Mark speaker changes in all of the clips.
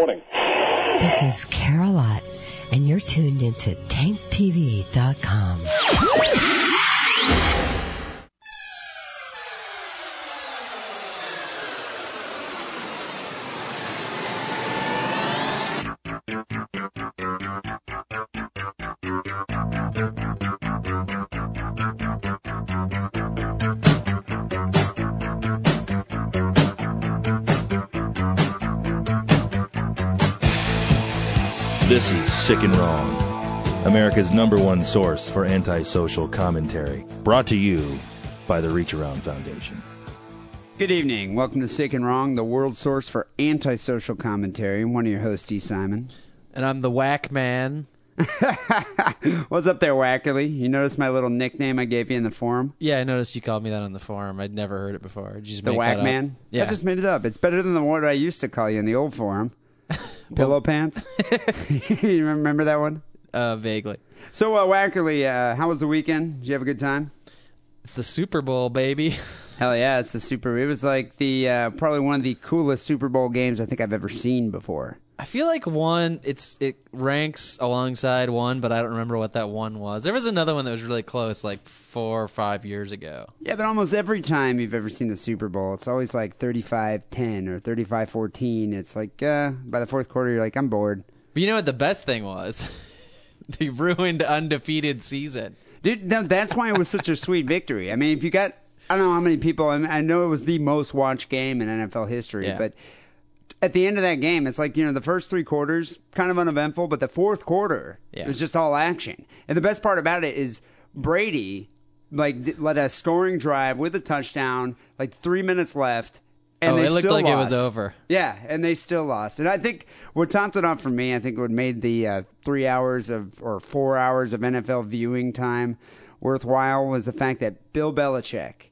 Speaker 1: morning.
Speaker 2: This is Carol Ott, and you're tuned into TankTV.com.
Speaker 3: This is Sick and Wrong, America's number one source for antisocial commentary. Brought to you by the Reach Around Foundation.
Speaker 4: Good evening. Welcome to Sick and Wrong, the world source for antisocial commentary. I'm one of your hosts, Dee Simon.
Speaker 5: And I'm the whack man.
Speaker 4: What's up there, Wackerly? You notice my little nickname I gave you in the forum?
Speaker 5: Yeah, I noticed you called me that on the forum. I'd never heard it before. Did you just
Speaker 4: The
Speaker 5: make
Speaker 4: Whack? Man?
Speaker 5: Yeah.
Speaker 4: I just made it up. It's better than the one I used to call you in the old forum. Pillow Pants? you remember that one?
Speaker 5: uh, vaguely.
Speaker 4: So, uh, Wackerly, uh, how was the weekend? Did you have a good time?
Speaker 5: It's the Super Bowl, baby.
Speaker 4: Hell yeah, it's the Super. It was like the uh, probably one of the coolest Super Bowl games I think I've ever seen before.
Speaker 5: I feel like one, it's it ranks alongside one, but I don't remember what that one was. There was another one that was really close, like four or five years ago.
Speaker 4: Yeah, but almost every time you've ever seen the Super Bowl, it's always like 35-10 or 35-14. It's like uh, by the fourth quarter, you're like, I'm bored.
Speaker 5: But you know what the best thing was? the ruined undefeated season.
Speaker 4: Dude, no, that's why it was such a sweet victory. I mean, if you got, I don't know how many people, I, mean, I know it was the most watched game in NFL history,
Speaker 5: Yeah.
Speaker 4: but at the end of that game, it's like, you know, the first three quarters, kind of uneventful, but the fourth quarter,
Speaker 5: Yeah.
Speaker 4: it was just all action. And the best part about it is Brady, like, led a scoring drive with a touchdown, like three minutes left. And
Speaker 5: Oh,
Speaker 4: they
Speaker 5: it looked
Speaker 4: still
Speaker 5: like it was over.
Speaker 4: Yeah, and they still lost. And I think what topped it off for me, I think what made the uh, three hours of or four hours of NFL viewing time worthwhile was the fact that Bill Belichick,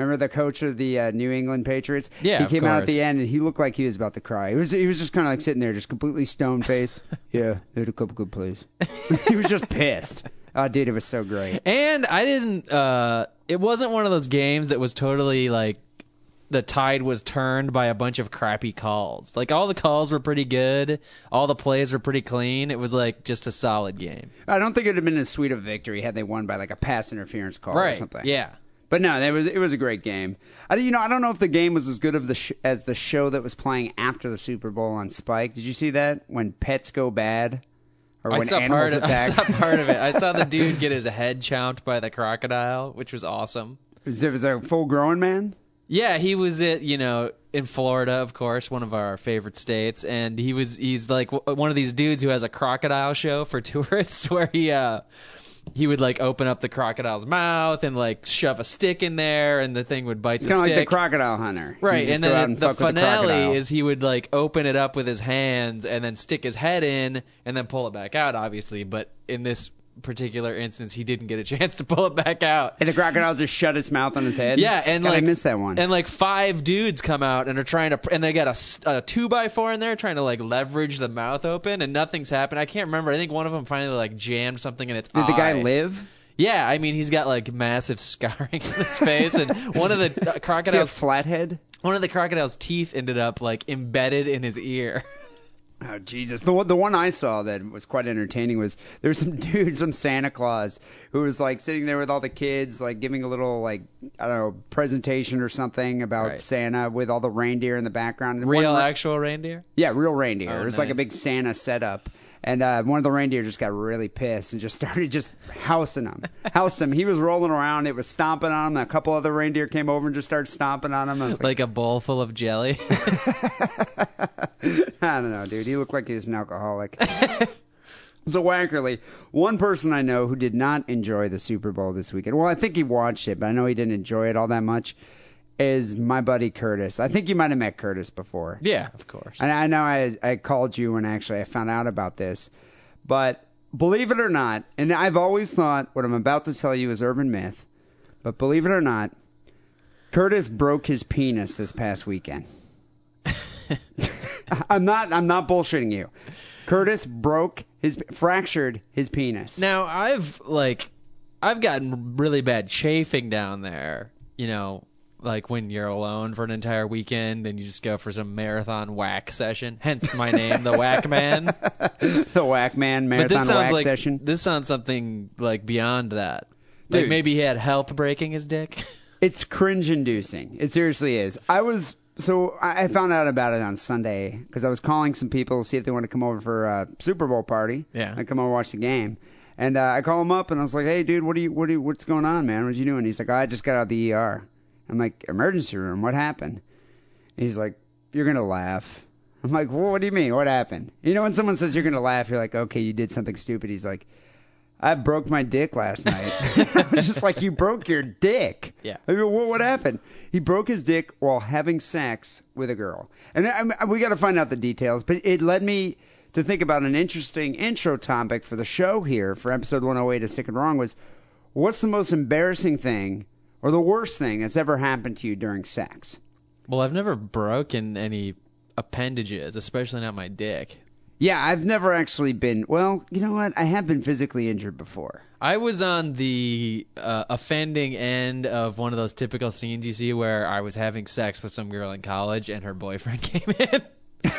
Speaker 4: remember the coach of the uh, New England Patriots?
Speaker 5: Yeah,
Speaker 4: he
Speaker 5: of
Speaker 4: came out at the end and he looked like he was about to cry. He was he was just kind of like sitting there, just completely stone faced. yeah, they had a couple good plays. he was just pissed. Oh, dude, it was so great.
Speaker 5: And I didn't. uh It wasn't one of those games that was totally like the tide was turned by a bunch of crappy calls. Like all the calls were pretty good, all the plays were pretty clean. It was like just a solid game.
Speaker 4: I don't think it'd have been as sweet a victory had they won by like a pass interference call or
Speaker 5: right?
Speaker 4: something.
Speaker 5: Yeah.
Speaker 4: But no, it was it was a great game. I you know I don't know if the game was as good of the sh- as the show that was playing after the Super Bowl on Spike. Did you see that when pets go bad or
Speaker 5: I
Speaker 4: when
Speaker 5: saw
Speaker 4: animals
Speaker 5: part of I saw part of it. I saw the dude get his head chomped by the crocodile, which was awesome.
Speaker 4: Was it was a full grown man?
Speaker 5: Yeah, he was at you know in Florida, of course, one of our favorite states, and he was he's like w- one of these dudes who has a crocodile show for tourists, where he uh he would like open up the crocodile's mouth and like shove a stick in there, and the thing would bite
Speaker 4: It's
Speaker 5: the
Speaker 4: kind of like the crocodile hunter,
Speaker 5: Right, and then the
Speaker 4: the
Speaker 5: finale
Speaker 4: crocodile.
Speaker 5: is he would like open it up with his hands and then stick his head in and then pull it back out, obviously. But in this particular instance, he didn't get a chance to pull it back out.
Speaker 4: and the crocodile just shut its mouth on his head.
Speaker 5: Yeah, and
Speaker 4: God,
Speaker 5: like
Speaker 4: I missed that one.
Speaker 5: And like five dudes come out and are trying to, and they got a two by four in there trying to like leverage the mouth open, and nothing's happened. I can't remember. I think one of them finally like jammed something in its
Speaker 4: Did the guy live?
Speaker 5: Yeah, I mean he's got like massive scarring in his face, and one of the uh,
Speaker 4: a
Speaker 5: crocodile's
Speaker 4: flathead?
Speaker 5: one of the crocodile's teeth ended up like embedded in his ear.
Speaker 4: Oh Jesus! The one, the one I saw that was quite entertaining was there was some dude, some Santa Claus, who was like sitting there with all the kids, like giving a little like I don't know presentation or something about
Speaker 5: Right.
Speaker 4: Santa with all the reindeer in the background. And
Speaker 5: Real actual reindeer.
Speaker 4: yeah, real reindeer.
Speaker 5: Oh,
Speaker 4: it was like a
Speaker 5: nice.
Speaker 4: big Santa setup. And uh, one of the reindeer just got really pissed and just started just housing him. Housed him. He was rolling around. It was stomping on him. A couple other reindeer came over and just started stomping on him. I was like,
Speaker 5: Like a bowl full of jelly.
Speaker 4: I don't know, dude. He looked like he was an alcoholic. so Wackerly, one person I know who did not enjoy the Super Bowl this weekend. Well, I think he watched it, but I know he didn't enjoy it all that much. Is my buddy Curtis? I think you might have met Curtis before.
Speaker 5: yeah, of course.
Speaker 4: And I know I I called you when actually I found out about this, but believe it or not, and I've always thought what I'm about to tell you is urban myth, but believe it or not, Curtis broke his penis this past weekend. I'm not I'm not bullshitting you. Curtis broke his fractured his penis.
Speaker 5: Now I've like I've gotten really bad chafing down there, you know, like when you're alone for an entire weekend and you just go for some marathon whack session. Hence my name, the Whack Man.
Speaker 4: the Whack Man Marathon
Speaker 5: this sounds
Speaker 4: Whack
Speaker 5: like
Speaker 4: Session.
Speaker 5: this sounds something like beyond that. Like
Speaker 4: Dude.
Speaker 5: maybe he had help breaking his dick.
Speaker 4: It's cringe inducing. It seriously is. I was so I I found out about it on Sunday because I was calling some people to see if they want to come over for a Super Bowl party.
Speaker 5: Yeah.
Speaker 4: and come over and watch the game. And uh, I call him up and I was like, "Hey, dude, what are you? What are you, What's going on, man? What are you doing?" He's like, oh, "I just got out of the ER." I'm like, "Emergency room? What happened?" And he's like, "You're gonna laugh." I'm like, well, "What do you mean? What happened?" You know, when someone says you're gonna laugh, you're like, "Okay, you did something stupid." He's like. I broke my dick last night. I was just like, you broke your dick.
Speaker 5: Yeah.
Speaker 4: I mean, what, what happened? He broke his dick while having sex with a girl. And I, I- we got to find out the details, but it led me to think about an interesting intro topic for the show here for episode 108 of Sick and Wrong was what's the most embarrassing thing or the worst thing that's ever happened to you during sex?
Speaker 5: Well, I've never broken any appendages, especially not my dick.
Speaker 4: Yeah, I've never actually been, well, you know what? I have been physically injured before.
Speaker 5: I was on the uh, offending end of one of those typical scenes you see where I was having sex with some girl in college and her boyfriend came in.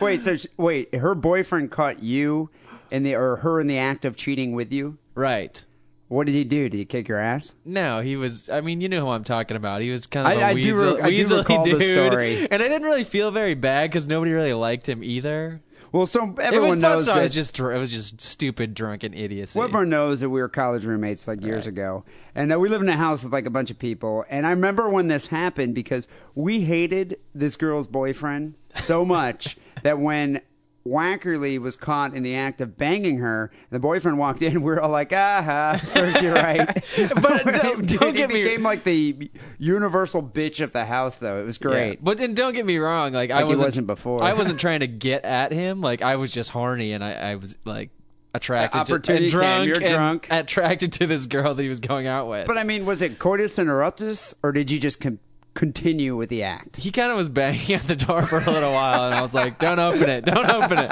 Speaker 4: Wait, so sh- wait, her boyfriend caught you in the or her in the act of cheating with you?
Speaker 5: right.
Speaker 4: What did he do? Did he kick your ass?
Speaker 5: No, he was. I mean, you know who I'm talking about. He was kind of a
Speaker 4: I- I do
Speaker 5: weasel,
Speaker 4: re- I do
Speaker 5: weaselly
Speaker 4: recall the
Speaker 5: dude,
Speaker 4: story.
Speaker 5: and I didn't really feel very bad because nobody really liked him either.
Speaker 4: Well, so
Speaker 5: It
Speaker 4: everyone knows
Speaker 5: plus I
Speaker 4: that.
Speaker 5: was just it was just stupid drunken idiocy.
Speaker 4: well, everyone knows that we were college roommates like years ago, and uh, we lived in a house with like a bunch of people. And I remember when this happened because we hated this girl's boyfriend so much that when Wackerly was caught in the act of banging her, and the boyfriend walked in, we were all like, "Ah, serves you right."
Speaker 5: But don't-
Speaker 4: Dude,
Speaker 5: don't get me-
Speaker 4: became like the universal bitch of the house, though. It was great.
Speaker 5: Yeah. But then don't get me wrong, like, I
Speaker 4: Like he
Speaker 5: wasn't,
Speaker 4: wasn't before.
Speaker 5: I wasn't trying to get at him. Like I was just horny and I, I was like attracted
Speaker 4: Yeah,
Speaker 5: to
Speaker 4: opportunity
Speaker 5: and drunk
Speaker 4: came, you're
Speaker 5: and
Speaker 4: drunk.
Speaker 5: attracted to this girl that he was going out with.
Speaker 4: But I mean, was it coitus interruptus, or did you just con- continue with the act?
Speaker 5: he kind of was banging at the door for a little while, and I was like, "Don't open it! Don't open it!"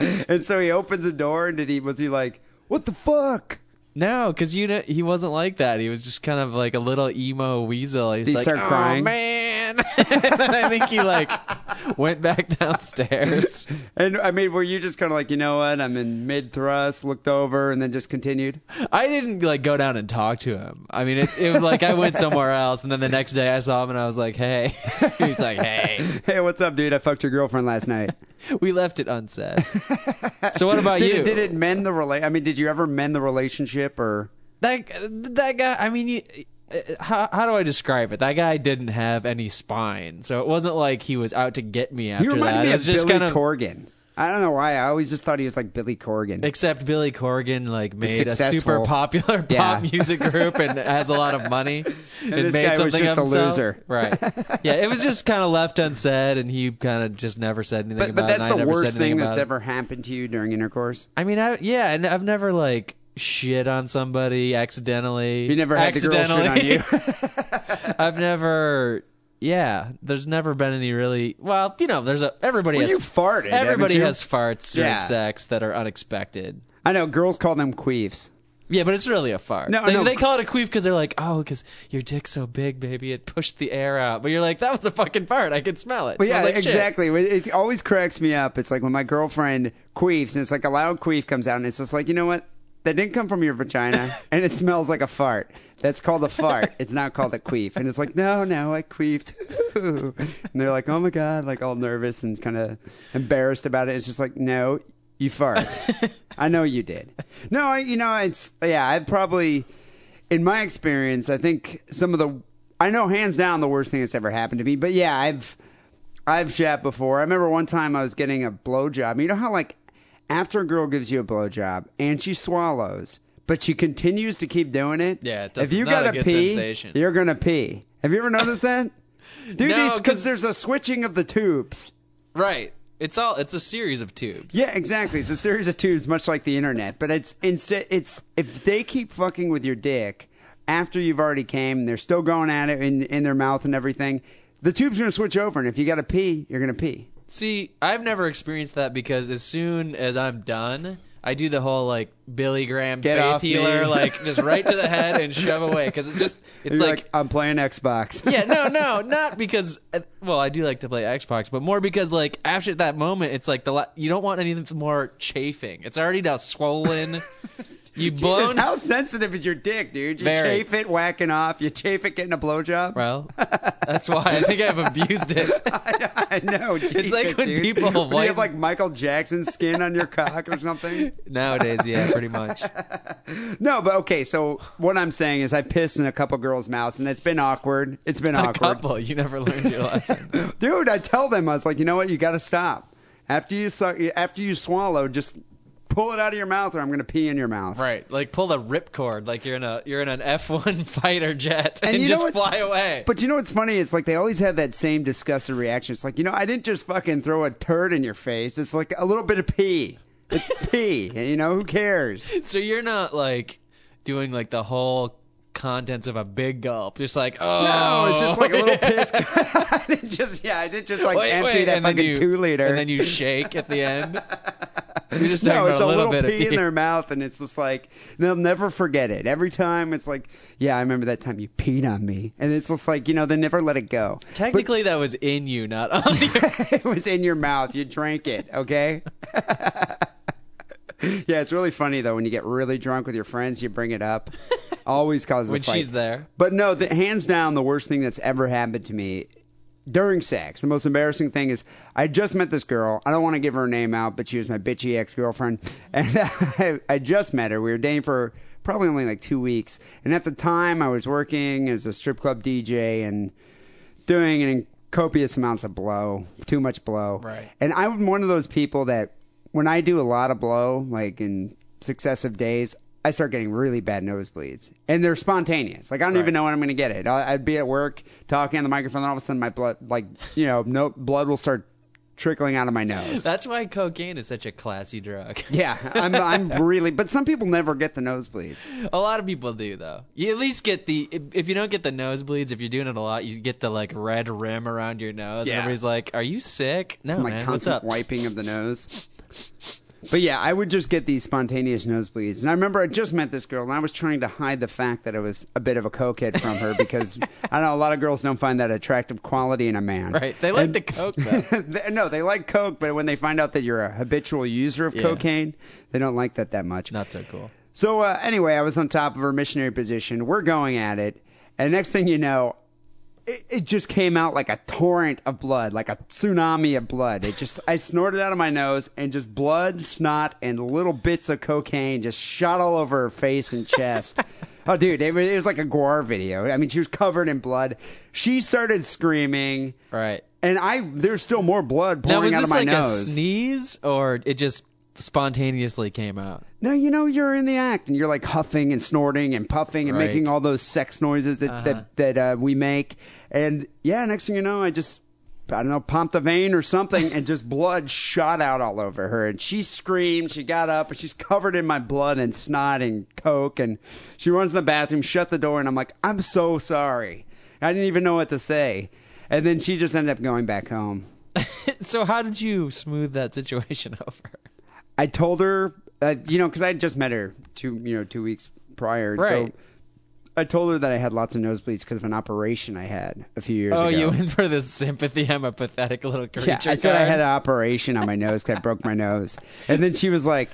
Speaker 4: And so he opens the door, and did he was he like, "What the fuck"?
Speaker 5: No, because you know he wasn't like that. He was just kind of like a little emo weasel. He's
Speaker 4: Did he
Speaker 5: like,
Speaker 4: start
Speaker 5: "Oh
Speaker 4: crying?"
Speaker 5: man!" and then I think he like went back downstairs.
Speaker 4: And I mean, were you just kind of like, you know what? I'm in mid thrust, looked over, and then just continued.
Speaker 5: I didn't like go down and talk to him. I mean, it, it was like I went somewhere else, and then the next day I saw him, and I was like, "Hey," he's like, "Hey."
Speaker 4: Hey, what's up, dude? I fucked your girlfriend last night.
Speaker 5: We left it unsaid. So what about
Speaker 4: did
Speaker 5: you?
Speaker 4: It, did it mend the rela- I mean, did you ever mend the relationship, or
Speaker 5: That that guy. I mean, you, how how do I describe it? That guy didn't have any spine, so it wasn't like he was out to get me after
Speaker 4: you reminded
Speaker 5: that.
Speaker 4: me
Speaker 5: it
Speaker 4: of
Speaker 5: was just
Speaker 4: Billy
Speaker 5: kind of.
Speaker 4: Corgan? I don't know why. I always just thought he was like Billy Corgan.
Speaker 5: Except Billy Corgan like made a
Speaker 4: Successful.
Speaker 5: super popular pop
Speaker 4: Yeah.
Speaker 5: music group and has a lot of money and,
Speaker 4: this
Speaker 5: made
Speaker 4: guy was
Speaker 5: something
Speaker 4: just a loser.
Speaker 5: Right. Yeah, it was just kind of left unsaid and he kind of just never said anything
Speaker 4: but
Speaker 5: about
Speaker 4: but
Speaker 5: it.
Speaker 4: that's
Speaker 5: I
Speaker 4: the
Speaker 5: never
Speaker 4: worst
Speaker 5: anything
Speaker 4: thing
Speaker 5: about
Speaker 4: that's
Speaker 5: it.
Speaker 4: ever happened to you during intercourse.
Speaker 5: I mean, I yeah, and I've never like shit on somebody accidentally.
Speaker 4: You never had the girl shit on you.
Speaker 5: I've never. Yeah, there's never been any really. Well, you know, there's a everybody
Speaker 4: Well,
Speaker 5: has
Speaker 4: you farted,
Speaker 5: Everybody
Speaker 4: you?
Speaker 5: has farts during
Speaker 4: Yeah.
Speaker 5: sex that are unexpected.
Speaker 4: I know girls call them queefs.
Speaker 5: Yeah, but it's really a fart.
Speaker 4: No,
Speaker 5: they,
Speaker 4: no.
Speaker 5: they call it a queef because they're like, oh, because your dick's so big, baby, it pushed the air out. But you're like, that was a fucking fart. I could smell it.
Speaker 4: But yeah,
Speaker 5: like
Speaker 4: exactly. It it always cracks me up. It's like when my girlfriend queefs, and it's like a loud queef comes out, and it's just like, you know what? That didn't come from your vagina, and it smells like a fart. That's called a fart. It's not called a queef. And it's like, no, no, I queefed. and they're like, oh my god, like all nervous and kind of embarrassed about it. It's just like, no, you fart. I know you did. No, I, you know, it's yeah. I probably, in my experience, I think some of the, I know hands down the worst thing that's ever happened to me. But yeah, I've, I've shat before. I remember one time I was getting a blowjob. You know how like after a girl gives you a blowjob and she swallows, but she continues to keep doing it.
Speaker 5: Yeah, it
Speaker 4: if you
Speaker 5: not a
Speaker 4: gotta
Speaker 5: good
Speaker 4: pee,
Speaker 5: sensation.
Speaker 4: you're gonna pee. Have you ever noticed that? Dude,
Speaker 5: No,
Speaker 4: because
Speaker 5: 'cause-
Speaker 4: there's a switching of the tubes.
Speaker 5: Right. It's all. It's a series of tubes.
Speaker 4: Yeah, exactly. It's a series of tubes, much like the internet. But it's instead, it's if they keep fucking with your dick after you've already came, and they're still going at it in in their mouth and everything. The tube's are gonna switch over, and if you got to pee, you're gonna pee.
Speaker 5: See, I've never experienced that because as soon as I'm done, I do the whole like Billy Graham
Speaker 4: Get
Speaker 5: faith
Speaker 4: off me.
Speaker 5: healer, like just right to the head and shove away because it's just it's like,
Speaker 4: like, I'm playing Xbox.
Speaker 5: yeah no no not because uh, well I do like to play Xbox but more because like after that moment it's like the la- you don't want anything more chafing it's already now swollen you
Speaker 4: Jesus,
Speaker 5: blown
Speaker 4: how sensitive is your dick, dude? You
Speaker 5: Very.
Speaker 4: chafe it whacking off. You chafe it getting a blowjob.
Speaker 5: well that's why I think I've abused it
Speaker 4: I know. Jesus,
Speaker 5: like when
Speaker 4: dude.
Speaker 5: people
Speaker 4: When you have like Michael Jackson skin on your cock or something.
Speaker 5: nowadays yeah pretty much
Speaker 4: No, but okay. So what I'm saying is, I pissed in a couple girls' mouths, and it's been awkward. It's been
Speaker 5: a
Speaker 4: awkward,
Speaker 5: couple you never learned your lesson
Speaker 4: dude. I tell them, I was like, you know what? You got to stop after you su- after you swallow. Just pull it out of your mouth, or I'm going to pee in your mouth.
Speaker 5: Right, like pull the ripcord, like you're in a you're in an F1 fighter jet,
Speaker 4: And
Speaker 5: and, just fly away.
Speaker 4: But you know what's funny? It's like they always have that same disgusted reaction. It's like, you know, I didn't just fucking throw a turd in your face. It's like a little bit of pee. It's pee. And, you know, who cares?
Speaker 5: so you're not like doing like the whole contents of a big gulp, just like oh
Speaker 4: No, it's just oh. like a little piss. I didn't just, yeah, I didn't just like
Speaker 5: wait,
Speaker 4: empty
Speaker 5: wait,
Speaker 4: that fucking
Speaker 5: you,
Speaker 4: two liter.
Speaker 5: and then you shake at the end. You're just
Speaker 4: no, it's
Speaker 5: about
Speaker 4: a
Speaker 5: little,
Speaker 4: little,
Speaker 5: bit
Speaker 4: pee
Speaker 5: of
Speaker 4: in their mouth, and it's just like they'll never forget it. Every time, it's like, yeah, I remember that time you peed on me, and it's just like you know they never let it go.
Speaker 5: Technically, that was in you, not on you.
Speaker 4: it was in your mouth. You drank it, okay? yeah, it's really funny though when you get really drunk with your friends, you bring it up. Always causes
Speaker 5: when
Speaker 4: a fight.
Speaker 5: she's there.
Speaker 4: But no, the, hands down, the worst thing that's ever happened to me during sex. The most embarrassing thing is I just met this girl. I don't want to give her name out, but she was my bitchy ex girlfriend, and I, I just met her. We were dating for probably only like two weeks, and at the time I was working as a strip club DJ and doing an copious amounts of blow, too much blow.
Speaker 5: Right.
Speaker 4: And I'm one of those people that when I do a lot of blow, like in successive days, I start getting really bad nosebleeds, and they're spontaneous. Like I don't even know when I'm going to get it. I- I'd be at work talking on the microphone, and all of a sudden my blood, like you know, no blood will start trickling out of my nose.
Speaker 5: That's why cocaine is such a classy drug.
Speaker 4: Yeah, I'm, I'm really, but some people never get the nosebleeds.
Speaker 5: A lot of people do though. You at least get the if, you don't get the nosebleeds, if you're doing it a lot, you get the like red rim around your nose.
Speaker 4: Yeah.
Speaker 5: And everybody's like, "Are you sick?" No,
Speaker 4: like
Speaker 5: man. What's up?
Speaker 4: wiping of the nose. But yeah, I would just get these spontaneous nosebleeds. And I remember I just met this girl, and I was trying to hide the fact that I was a bit of a cokehead from her because I know a lot of girls don't find that attractive quality in a man.
Speaker 5: Right? They like
Speaker 4: And-
Speaker 5: the coke though.
Speaker 4: They- no, they like coke, but when they find out that you're a habitual user of
Speaker 5: Yeah.
Speaker 4: cocaine, they don't like that that much.
Speaker 5: Not so cool.
Speaker 4: So uh, anyway, I was on top of her missionary position. We're going at it, and next thing you know, it, it just came out like a torrent of blood, like a tsunami of blood. It just I snorted out of my nose, and just blood, snot, and little bits of cocaine just shot all over her face and chest. oh, dude, it was, it was like a gore video. I mean, she was covered in blood. She started screaming,
Speaker 5: Right.
Speaker 4: and I there's still more blood
Speaker 5: Now
Speaker 4: pouring
Speaker 5: was
Speaker 4: out
Speaker 5: this
Speaker 4: of my
Speaker 5: like
Speaker 4: nose.
Speaker 5: a sneeze or it just spontaneously came out?
Speaker 4: No, you know you're in the act, and you're like huffing and snorting and puffing and
Speaker 5: Right.
Speaker 4: making all those sex noises that
Speaker 5: Uh-huh.
Speaker 4: that, that uh, we make. And yeah, next thing you know, I just I don't know, pumped a vein or something, and just blood shot out all over her. And she screamed. She got up, and she's covered in my blood and snot and coke. And she runs in the bathroom, shut the door, and I'm like, I'm so sorry. I didn't even know what to say. And then she just ended up going back home.
Speaker 5: So how did you smooth that situation over?
Speaker 4: I told her, uh, you know, because I had just met her two, you know, two weeks prior. So I told her that I had lots of nosebleeds because of an operation I had a few years ago.
Speaker 5: Oh,
Speaker 4: ago.
Speaker 5: you went for the sympathy. I'm a pathetic little creature.
Speaker 4: yeah, I said I had an operation on my nose because I broke my nose, and then she was like,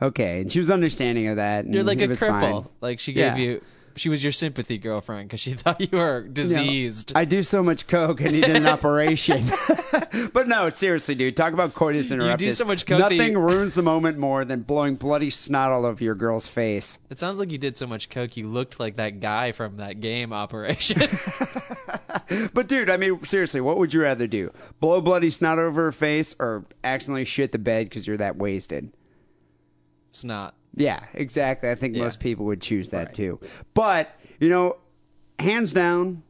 Speaker 4: "Okay," and she was understanding of that. And
Speaker 5: You're like a cripple.
Speaker 4: fine.
Speaker 5: Like she
Speaker 4: Yeah.
Speaker 5: gave you. She was your sympathy girlfriend because she thought you were
Speaker 4: You
Speaker 5: diseased.
Speaker 4: I do so much coke. I needed an operation. but no, seriously, dude. Talk about coitus interruptus.
Speaker 5: so much coke
Speaker 4: Nothing
Speaker 5: you-
Speaker 4: ruins the moment more than blowing bloody snot all over your girl's face.
Speaker 5: it sounds like you did so much coke you looked like that guy from that game Operation.
Speaker 4: But dude, I mean, seriously, what would you rather do? Blow bloody snot over her face or accidentally shit the bed because you're that wasted?
Speaker 5: Snot.
Speaker 4: Yeah, exactly. I think
Speaker 5: Yeah.
Speaker 4: most people would choose that
Speaker 5: Right.
Speaker 4: too. But, you know, hands down,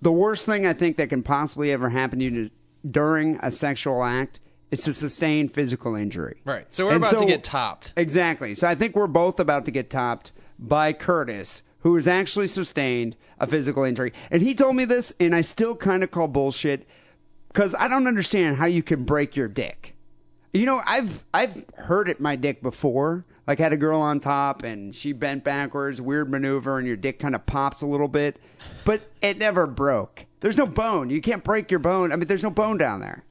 Speaker 4: the worst thing I think that can possibly ever happen to you during a sexual act is to sustain physical injury.
Speaker 5: Right. So we're
Speaker 4: And
Speaker 5: about
Speaker 4: so-
Speaker 5: to get topped.
Speaker 4: Exactly. So I think we're both about to get topped by Curtis, who has actually sustained a physical injury. And he told me this, and I still kind of call bullshit because I don't understand how you can break your dick. You know, I've I've heard it my dick before. Like had a girl on top and she bent backwards, weird maneuver, and your dick kind of pops a little bit, but it never broke. There's no bone. You can't break your bone. I mean, there's no bone down there.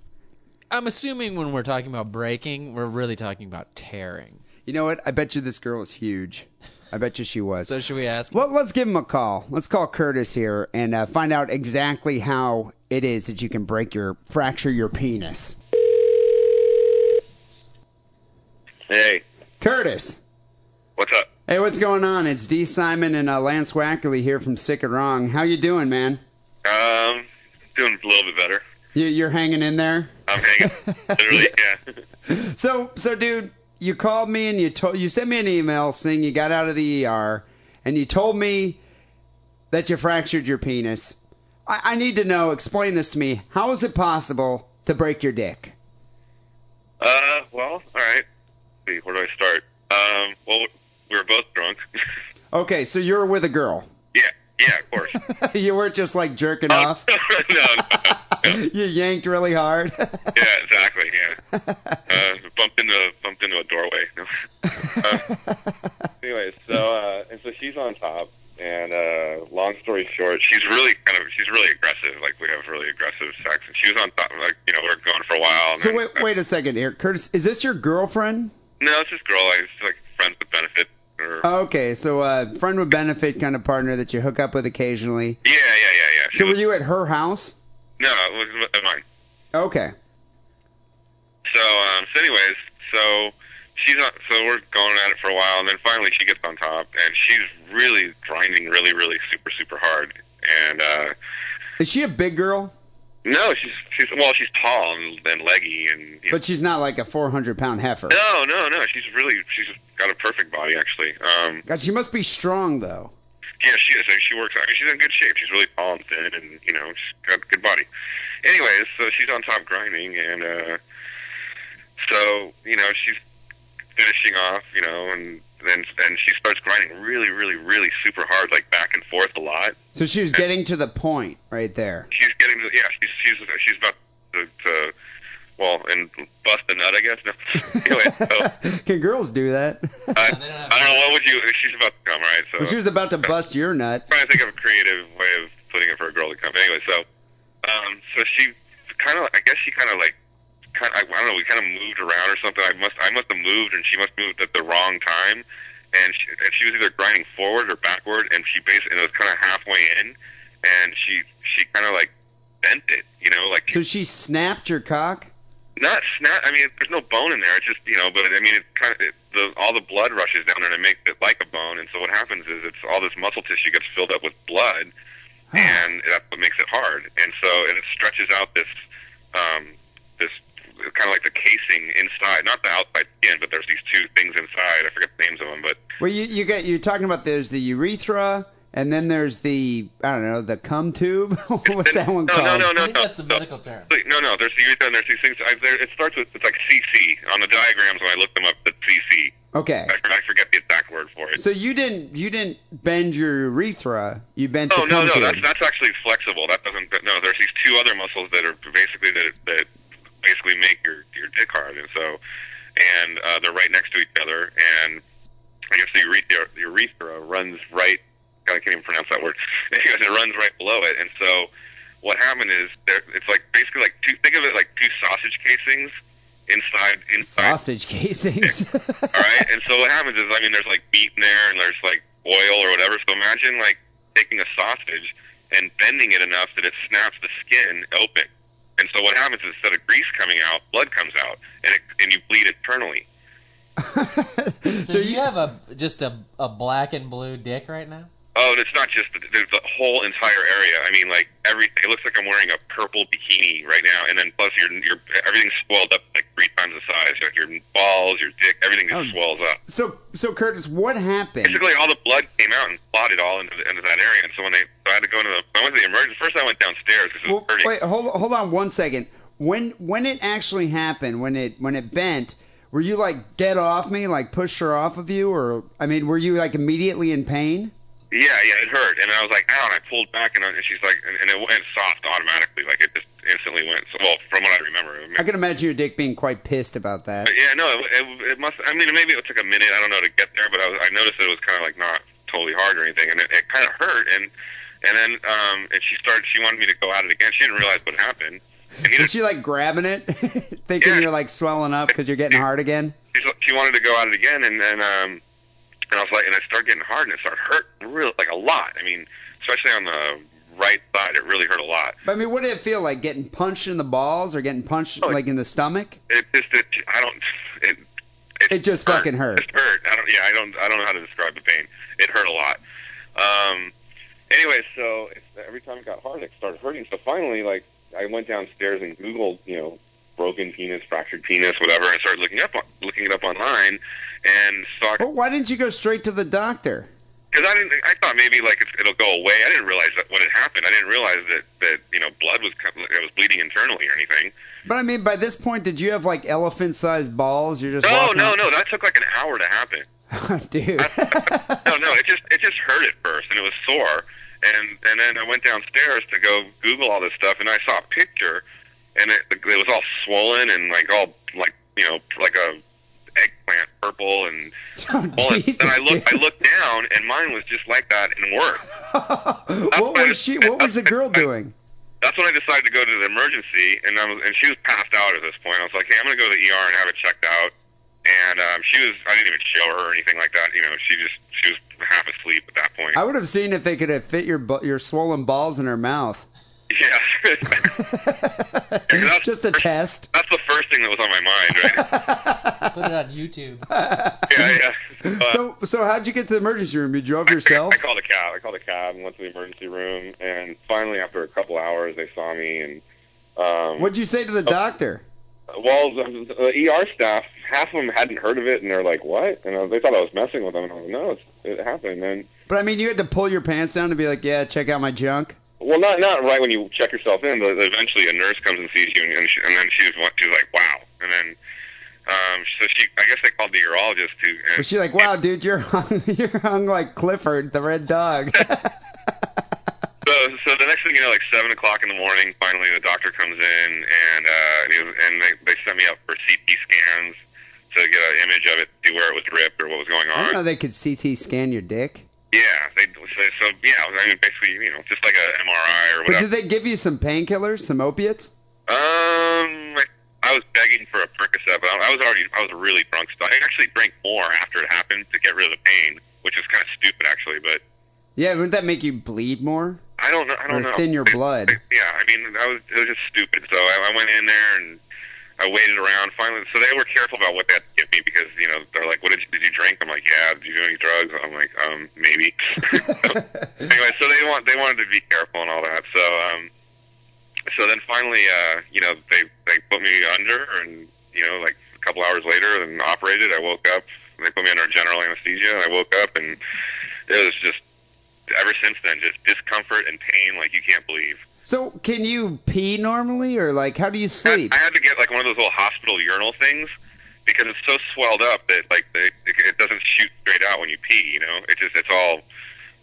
Speaker 5: I'm assuming when we're talking about breaking, we're really talking about tearing.
Speaker 4: You know what? I bet you this girl is huge. I bet you she was.
Speaker 5: So should we ask?
Speaker 4: Well, let's give him a call. Let's call Curtis here and uh, find out exactly how it is that you can break your fracture your penis.
Speaker 1: Hey,
Speaker 4: Curtis.
Speaker 1: what's up?
Speaker 4: Hey, what's going on? It's Dee Simon and uh, Lance Wackerly here from Sick and Wrong. How you doing, man?
Speaker 1: Um, doing a little bit better.
Speaker 4: You, you're hanging in there.
Speaker 1: I'm hanging. Literally, yeah.
Speaker 4: So, so, dude, you called me and you told you sent me an email saying you got out of the ER and you told me that you fractured your penis. I, I need to know. Explain this to me. How is it possible to break your dick?
Speaker 1: Uh, well, all right. See, where do I start? Um, well, we were both drunk.
Speaker 4: Okay, so you're with a girl.
Speaker 1: yeah, yeah, of course.
Speaker 4: you weren't just like jerking
Speaker 1: Oh,
Speaker 4: off.
Speaker 1: no, no, no.
Speaker 4: you yanked really hard.
Speaker 1: Yeah, exactly. Yeah. Uh, bumped into bumped into a doorway. Uh, anyways, so uh, and so she's on top, and uh, long story short, she's really kind of she's really aggressive. Like we have really aggressive sex, and she was on top. Like you know, we are going for a while.
Speaker 4: So
Speaker 1: then-
Speaker 4: wait, wait a second here, Curtis. Is this your girlfriend?
Speaker 1: No, it's this girl. Like, it's like friends with benefit. Or,
Speaker 4: Okay, so uh, friend with benefit kind of partner that you hook up with occasionally.
Speaker 1: yeah, yeah, yeah, yeah. She
Speaker 4: So were you at her house?
Speaker 1: No, it was at mine.
Speaker 4: Okay.
Speaker 1: So, um, so anyways, so she's on, so we're going at it for a while, and then finally she gets on top, and she's really grinding, really, really super, super hard. And uh,
Speaker 4: Is she a big girl?
Speaker 1: No, she's she's well, she's tall and, and leggy, and you know,
Speaker 4: But she's not like a 400 pound heifer.
Speaker 1: no, no, no, she's really she's got a perfect body actually. Um,
Speaker 4: God, she must be strong though.
Speaker 1: Yeah, she is. She works. I mean, she's in good shape. She's really tall and thin, and you know, she's got a good body. Anyways, so she's on top grinding, and uh, so you know, she's finishing off, you know, and then and she starts grinding really, really, really super hard, like back and forth a lot.
Speaker 4: So she was getting to the point right there.
Speaker 1: She's getting, to, yeah, she's she's she's about to, to well, and bust a nut, I guess. No. anyway, so
Speaker 4: Can girls do that?
Speaker 1: I, I don't know what would you. She's about to come, right? So
Speaker 4: well, she was about to bust your nut.
Speaker 1: trying to think of a creative way of putting it for a girl to come. Anyway, so um, so she kind of, I guess she kind of like, kind I, I don't know, we kind of moved around or something. I must, I must have moved, and she must have moved at the wrong time. And she, and she was either grinding forward or backward, and she basically, and it was kind of halfway in, and she, she kind of like bent it, you know, like
Speaker 4: So she snapped your cock?
Speaker 1: not snap. I mean, there's no bone in there. It's just you know, but I mean, it kind of it, the all the blood rushes down there and it makes it like a bone. And so what happens is it's all this muscle tissue gets filled up with blood, and that's what makes it hard. And so and it stretches out this um, this kind of like the casing inside, not the outside skin, but there's these two things inside. I forget the names of them, but
Speaker 4: Well, you you get you're talking about there's the urethra and then there's the I don't know the cum tube. What's that one
Speaker 1: no,
Speaker 4: called?
Speaker 1: no, no, no,
Speaker 5: I think
Speaker 1: no,
Speaker 5: that's a
Speaker 1: no.
Speaker 5: medical term.
Speaker 1: No, no. There's the urethra and there's these things. I, there, it starts with it's like CC on the diagrams when I look them up. The CC.
Speaker 4: Okay.
Speaker 1: I, I forget the exact word for it.
Speaker 4: So you didn't you didn't bend your urethra. You bent
Speaker 1: Oh
Speaker 4: the
Speaker 1: no, no,
Speaker 4: tube.
Speaker 1: that's that's actually flexible. That doesn't. No, there's these two other muscles that are basically that that basically make your your dick hard, and so and uh, they're right next to each other. And I guess the urethra, the urethra runs right. I can't even pronounce that word. Anyways, it runs right below it, and so what happened is there, it's like basically like two. Think of it like two sausage casings inside inside
Speaker 4: sausage casings.
Speaker 1: all right. And so what happens is, I mean, there's like meat in there, and there's like oil or whatever. So imagine like taking a sausage and bending it enough that it snaps the skin open. And so what happens is, instead of grease coming out, blood comes out, and it, and you bleed internally.
Speaker 5: So, you have a just a a black and blue dick right now?
Speaker 1: Oh, and it's not just the, the, the whole entire area. I mean, like every it looks like I'm wearing a purple bikini right now, and then plus your your everything's swelled up like three times the size. Like your balls, your dick, everything just
Speaker 4: Oh.
Speaker 1: swells up.
Speaker 4: so so Curtis, what happened?
Speaker 1: basically all the blood came out and clotted all into, the, into that area. And so when they, so I had to go into the, I went to the emergency. First, I went downstairs because it was
Speaker 4: Well,
Speaker 1: hurting.
Speaker 4: wait, hold hold on one second. When when it actually happened, when it when it bent, were you like get off me, like push her off of you, or I mean, were you like immediately in pain?
Speaker 1: Yeah, yeah, it hurt, and I was like, ow, and I pulled back, and, I, and she's like, and, and it went soft automatically, like it just instantly went. So, well, from what I remember, I mean,
Speaker 4: I can imagine your dick being quite pissed about that.
Speaker 1: Yeah, no, it, it, it must. I mean, maybe it took a minute. I don't know to get there, but I, was, I noticed that it was kind of like not totally hard or anything, and it, it kind of hurt. And and then um, and she started. She wanted me to go at it again. She didn't realize what happened. And
Speaker 4: Was she like grabbing it, thinking
Speaker 1: Yeah.
Speaker 4: you're like swelling up because you're getting hard again?
Speaker 1: she, she wanted to go at it again, and then um, and I was like, and it started getting hard, and it started hurting real like a lot. I mean, especially on the right side, it really hurt a lot.
Speaker 4: But I mean, what did it feel like? Getting punched in the balls or getting punched
Speaker 1: Oh,
Speaker 4: like in the stomach?
Speaker 1: It just, it, I don't. It, it,
Speaker 4: It just fucking hurt.
Speaker 1: It just hurt. I don't. Yeah, I don't. I don't know how to describe the pain. It hurt a lot. Um. Anyway, so every time it got hard, it started hurting. So finally, like, I went downstairs and Googled, you know, broken penis, fractured penis, whatever, I started looking up, looking it up online, and saw
Speaker 4: But why didn't you go straight to the doctor?
Speaker 1: because I didn't. I thought maybe like it's, it'll go away. I didn't realize that what had happened. I didn't realize that that you know blood was it was bleeding internally or anything.
Speaker 4: But I mean, by this point, did you have like elephant-sized balls? You're just
Speaker 1: No, no,
Speaker 4: up-
Speaker 1: no. That took like an hour to happen.
Speaker 4: dude.
Speaker 1: no, no, it just it just hurt at first, and it was sore, and and then I went downstairs to go Google all this stuff, and I saw a picture, and it it was all swollen and like all like you know like a eggplant purple and
Speaker 4: Oh. Jesus,
Speaker 1: then I looked I looked down, and mine was just like that and worse.
Speaker 4: what was she? What was the girl doing?
Speaker 1: That's when I decided to go to the emergency, and I was and she was passed out at this point. I was like, hey, I'm gonna go to the ER and have it checked out. And um, she was I didn't even show her or anything like that. You know, she just she was half asleep at that point.
Speaker 4: I would have seen if they could have fit your your swollen balls in her mouth.
Speaker 1: Yeah. Yeah, 'cause that's
Speaker 4: Just a
Speaker 1: first-
Speaker 4: test.
Speaker 1: That's the first thing that was on my mind, right?
Speaker 5: Put it on YouTube.
Speaker 1: yeah, yeah. Uh,
Speaker 4: So, so how'd you get to the emergency room? You drove
Speaker 1: I-
Speaker 4: yourself?
Speaker 1: I, called a cab. I called a cab and went to the emergency room. And finally, after a couple hours, they saw me. And um,
Speaker 4: What'd you say to the doctor?
Speaker 1: well, the, the ER staff, half of them hadn't heard of it, and they're like, "What?" And I, they thought I was messing with them. And I was like, "No, it's, it happened." And
Speaker 4: But I mean, you had to pull your pants down to be like, "Yeah, check out my junk."
Speaker 1: Well, not not right when you check yourself in, but eventually a nurse comes and sees you, and, and, she, and then she's she's like, "Wow!" And then. Um, so she, I guess they called the urologist to. And,
Speaker 4: Was she like, "Wow, dude, you're hung, you're hung like Clifford the red dog"?
Speaker 1: So, so the next thing you know, like seven o'clock in the morning, finally the doctor comes in, and uh, and, he was, and they they sent me up for CT scans to get an image of it, see where it was ripped or what was going
Speaker 4: on. I know they could CT scan your dick.
Speaker 1: Yeah, they so, so yeah, I mean basically you know just like a MRI or whatever.
Speaker 4: But did they give you some painkillers, some opiates?
Speaker 1: Um, I, I was begging for a Percocet, but I, I was already I was really drunk. So I actually drank more after it happened to get rid of the pain, which is kind of stupid actually, but.
Speaker 4: Yeah, wouldn't that make you bleed more?
Speaker 1: I don't know. I don't
Speaker 4: Or
Speaker 1: know.
Speaker 4: thin your blood.
Speaker 1: Yeah, I mean, I was it was just stupid. So I, I went in there and I waited around. Finally, so they were careful about what they had to give me because you know they're like, "What did you, did you drink?" I'm like, "Yeah." Did you do any drugs? I'm like, "Um, maybe." anyway, so they want they wanted to be careful and all that. So um, so then finally, uh, you know, they they put me under and you know, like a couple hours later, and operated. I woke up. They put me under general anesthesia. And I woke up and it was just ever since then, just discomfort and pain like you can't believe.
Speaker 4: So, can you pee normally, or like, how do you sleep?
Speaker 1: I, I had to get like one of those little hospital urinal things because it's so swelled up that like they, it, it doesn't shoot straight out when you pee. You know, it just it's all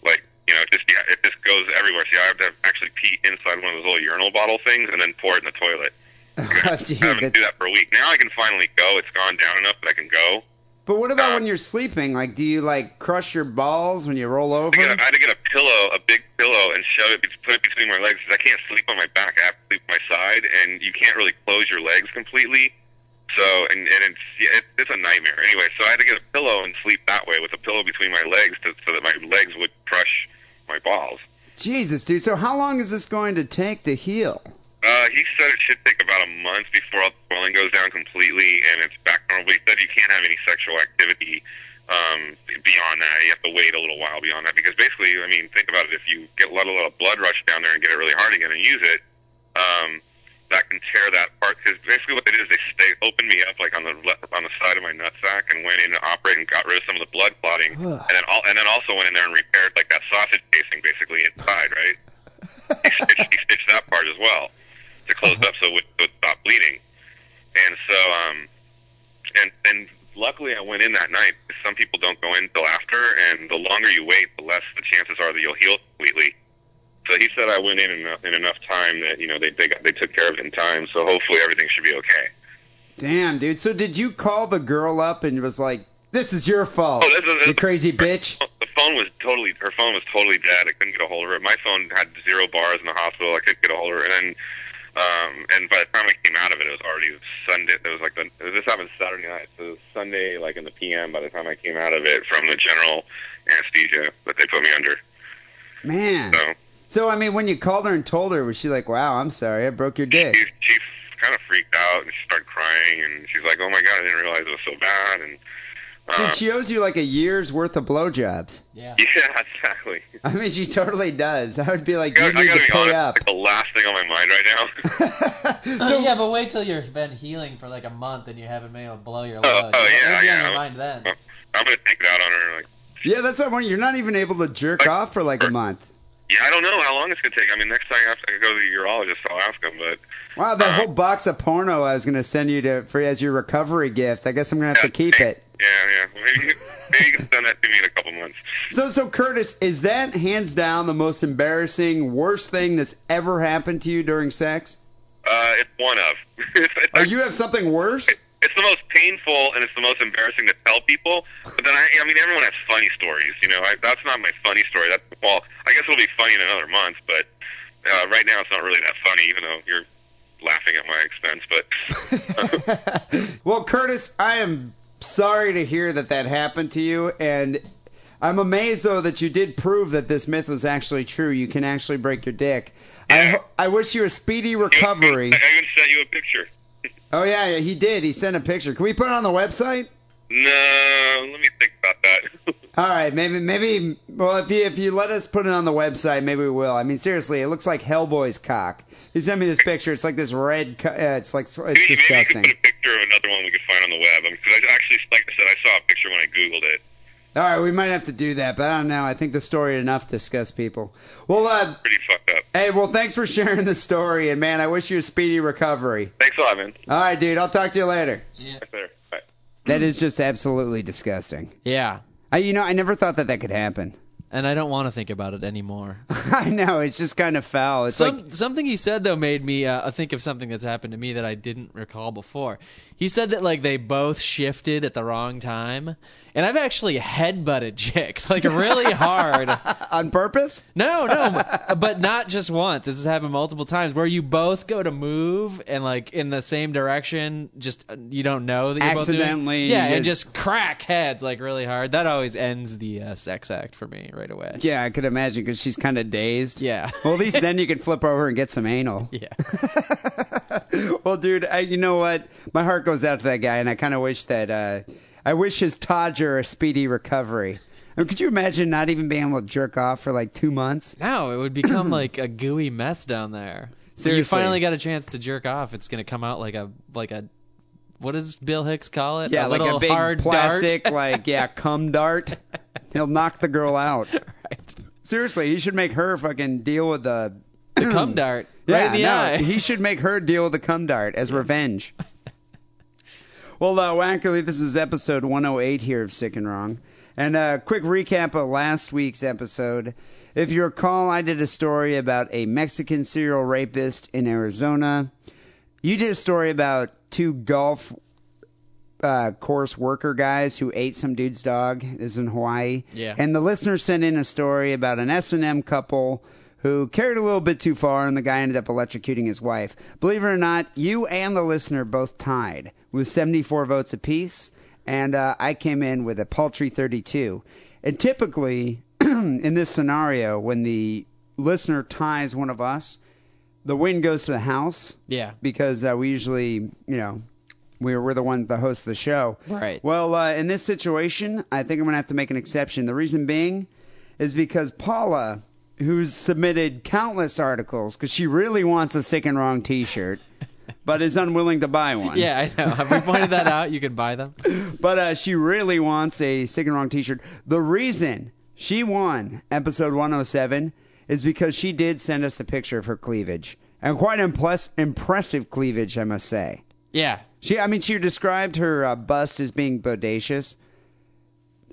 Speaker 1: like you know, it just yeah, it just goes everywhere. So I have to actually pee inside one of those little urinal bottle things and then pour it in the toilet.
Speaker 4: Oh, gee,
Speaker 1: I haven't
Speaker 4: that's-
Speaker 1: do that for a week. Now I can finally go. It's gone down enough that I can go.
Speaker 4: But what about when um, you're sleeping? Like, do you like crush your balls when you roll over?
Speaker 1: I, get a, I had to get a pillow, a big pillow, and shove it, put it between my legs because I can't sleep on my back. I have to sleep on my side, and you can't really close your legs completely. So, and, and it's yeah, it, it's a nightmare. Anyway, so I had to get a pillow and sleep that way with a pillow between my legs to, so that my legs would crush my balls.
Speaker 4: Jesus, dude. So, how long is this going to take to heal?
Speaker 1: Uh, he said it should take about a month before all the swelling goes down completely and it's back normal. He said you can't have any sexual activity um, beyond that. You have to wait a little while beyond that because basically, I mean, think about it. If you get let a little blood rush down there and get it really hard again and use it, um, that can tear that part. Because basically, what they did is they stay opened me up like on the left, on the side of my nutsack and went in to operate and got rid of some of the blood clotting,
Speaker 4: Ugh.
Speaker 1: and then all, and then also went in there and repaired like that sausage casing basically inside, right? he stitched, he stitched that part as well to close up so it would, it would stop bleeding. And so, um, and and luckily I went in that night. Some people don't go in till after, and the longer you wait, the less the chances are that you'll heal completely. So he said I went in enough, in enough time that you know they they got, they took care of it in time. So hopefully everything should be okay.
Speaker 4: Damn, dude. So did you call the girl up and was like, "This is your fault,
Speaker 1: Oh, this is-
Speaker 4: you crazy bitch"?
Speaker 1: The phone was totally her phone was totally dead. I couldn't get a hold of her. My phone had zero bars in the hospital. I couldn't get a hold of her, and then um, and by the time I came out of it, it was already Sunday. It was like the, this happened Saturday night, so it was Sunday, like in the PM. By the time I came out of it from the general anesthesia that they put me under,
Speaker 4: Man.
Speaker 1: so
Speaker 4: So I mean, when you called her and told her, was she like, "Wow, I'm sorry, I broke your dick"?
Speaker 1: she she kind of freaked out and she started crying, and she's like, "Oh my god, I didn't realize it was so bad." And uh,
Speaker 4: Dude, she owes you like a year's worth of blowjobs.
Speaker 5: Yeah.
Speaker 1: yeah, exactly.
Speaker 4: I mean, she totally does. I would be like,
Speaker 1: I
Speaker 4: you
Speaker 1: gotta, I
Speaker 4: need
Speaker 1: gotta
Speaker 4: to
Speaker 1: be
Speaker 4: pay
Speaker 1: honest.
Speaker 4: up.
Speaker 1: Like the last thing on my mind right now.
Speaker 5: Uh, yeah, but wait till you've been healing for like a month and you haven't been able to blow your load.
Speaker 1: Oh, oh, yeah,
Speaker 5: It'll be
Speaker 1: yeah.
Speaker 5: on your mind then.
Speaker 1: I'm gonna take it out on her. Like,
Speaker 4: Yeah, that's what I want. You're not even able to jerk
Speaker 1: Like-
Speaker 4: off for like a month.
Speaker 1: yeah, I don't know how long it's gonna take. I mean, next time I have to go to the urologist, I'll ask him. But
Speaker 4: Wow, that
Speaker 1: Uh,
Speaker 4: whole box of porno I was gonna send you to for as your recovery gift. I guess I'm gonna have to keep it.
Speaker 1: Yeah, yeah. Maybe, maybe you can send that to me in a couple months.
Speaker 4: So, so Curtis, is that hands down the most embarrassing, worst thing that's ever happened to you during sex?
Speaker 1: Uh, it's one of. it's, it's,
Speaker 4: Or you have something worse?
Speaker 1: it's the most painful and it's the most embarrassing to tell people. But then I, I mean, everyone has funny stories. You know, I, that's not my funny story. That's well, I guess it'll be funny in another month. But uh, right now, it's not really that funny, even though you're laughing at my expense. But
Speaker 4: Well, Curtis, I am sorry to hear that that happened to you, and I'm amazed though that you did prove that this myth was actually true. You can actually break your dick. I I wish you a speedy recovery.
Speaker 1: I, I even sent you a picture.
Speaker 4: Oh yeah, yeah, he did. He sent a picture. Can we put it on the website?
Speaker 1: No, let me think about that.
Speaker 4: All right, maybe, maybe. Well, if you if you let us put it on the website, maybe we will. I mean, seriously, it looks like Hellboy's cock. He sent me this picture. It's like this red. Co- uh, it's like it's
Speaker 1: maybe, maybe you could
Speaker 4: disgusting.
Speaker 1: put a picture of another one we could find on the web. Because I actually, like I said, I saw a picture when I googled it.
Speaker 4: All right, we might have to do that, but I don't know. I think the story enough disgust people. Well, uh,
Speaker 1: Pretty fucked up.
Speaker 4: hey, well, thanks for sharing the story, and man, I wish you a speedy recovery.
Speaker 1: Thanks a lot, man.
Speaker 4: All right, dude, I'll talk to you later.
Speaker 5: Yeah.
Speaker 1: Right there. Bye.
Speaker 4: That is just absolutely disgusting.
Speaker 5: Yeah.
Speaker 4: I, you know, I never thought that that could happen.
Speaker 5: And I don't want to think about it anymore.
Speaker 4: I know it's just kind of foul. It's
Speaker 5: Some,
Speaker 4: like
Speaker 5: something he said though made me uh, think of something that's happened to me that I didn't recall before. He said that like they both shifted at the wrong time, and I've actually headbutted chicks like really hard.
Speaker 4: on purpose.
Speaker 5: No, no, but not just once. This has happened multiple times where you both go to move and like in the same direction, just uh, you don't know that you're both doing-
Speaker 4: Accidentally,
Speaker 5: yeah,
Speaker 4: you
Speaker 5: and
Speaker 4: just-
Speaker 5: just crack heads like really hard. That always ends the uh, sex act for me right away.
Speaker 4: Yeah, I could imagine because she's kind of dazed.
Speaker 5: Yeah.
Speaker 4: Well, at least then you can flip over and get some anal.
Speaker 5: Yeah.
Speaker 4: Well, dude, I, you know what? My heart goes out to that guy, and I kind of wish that. Uh, I wish his Todger a speedy recovery. I mean, could you imagine not even being able to jerk off for like two months?
Speaker 5: No, it would become like a gooey mess down there.
Speaker 4: Seriously.
Speaker 5: you finally got a chance to jerk off. It's going to come out like a like a what does Bill Hicks call it?
Speaker 4: Yeah, like
Speaker 5: little
Speaker 4: a big
Speaker 5: hard
Speaker 4: plastic,
Speaker 5: dart.
Speaker 4: like yeah, cum dart. He'll knock the girl out.
Speaker 5: right.
Speaker 4: Seriously, he should make her fucking deal with the.
Speaker 5: The cum dart
Speaker 4: Yeah,
Speaker 5: right in the
Speaker 4: no,
Speaker 5: eye.
Speaker 4: he should make her deal with the cum dart as revenge. Well, uh, Wackerly, this is episode 108 here of Sick and Wrong. And a uh, quick recap of last week's episode. If you recall, I did a story about a Mexican serial rapist in Arizona. You did a story about two golf uh, course worker guys who ate some dude's dog. This is in Hawaii.
Speaker 5: Yeah.
Speaker 4: And the listener sent in a story about an S and M couple who carried a little bit too far, and the guy ended up electrocuting his wife. Believe it or not, you and the listener both tied with 74 votes apiece, and uh, I came in with a paltry 32. And typically, in this scenario, when the listener ties one of us, the win goes to the house
Speaker 5: Yeah.
Speaker 4: because uh, we usually, you know, we're we're the one the host the show.
Speaker 5: Right.
Speaker 4: Well, uh, in this situation, I think I'm gonna have to make an exception. The reason being is because Paula, who's submitted countless articles, because she really wants a sick and wrong T-shirt, but is unwilling to buy one.
Speaker 5: Yeah, I know. Have we pointed that out? You can buy them.
Speaker 4: But uh, she really wants a sick and wrong T-shirt. The reason she won episode 107 is because she did send us a picture of her cleavage, and quite impress- impressive cleavage, I must say.
Speaker 5: Yeah,
Speaker 4: She, I mean, she described her uh, bust as being bodacious.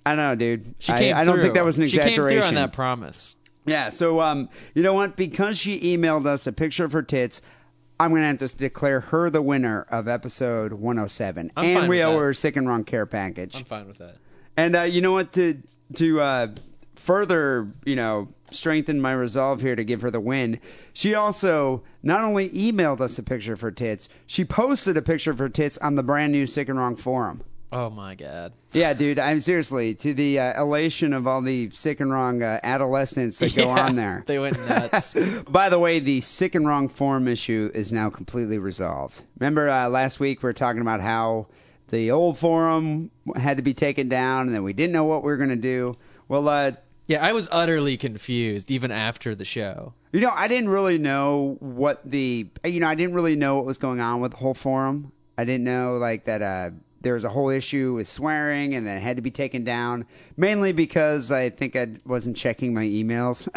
Speaker 4: I don't know, dude.
Speaker 5: She
Speaker 4: I,
Speaker 5: came
Speaker 4: I don't think that was an
Speaker 5: She
Speaker 4: exaggeration.
Speaker 5: came through on that promise.
Speaker 4: Yeah, so um, you know what? Because she emailed us a picture of her tits, I'm gonna have to declare her the winner of episode 107,
Speaker 5: I'm
Speaker 4: and
Speaker 5: fine
Speaker 4: we
Speaker 5: with
Speaker 4: owe
Speaker 5: that.
Speaker 4: her a sick and wrong care package.
Speaker 5: I'm fine with that.
Speaker 4: And uh, you know what? To to uh, further, you know, strengthen my resolve here to give her the win, she also not only emailed us a picture of her tits, she posted a picture of her tits on the brand new Sick and Wrong forum.
Speaker 5: Oh my god.
Speaker 4: Yeah, dude. I'm seriously to the uh, elation of all the sick and wrong uh, adolescents that go
Speaker 5: Yeah,
Speaker 4: on there.
Speaker 5: They went nuts.
Speaker 4: By the way, the sick and wrong forum issue is now completely resolved. Remember uh, last week we were talking about how the old forum had to be taken down, and then we didn't know what we were going to do. Well, uh,
Speaker 5: yeah, I was utterly confused even after the show.
Speaker 4: you know, I didn't really know what the you know I didn't really know what was going on with the whole forum. I didn't know like that. Uh, there was a whole issue with swearing, and then it had to be taken down. Mainly because I think I wasn't checking my emails.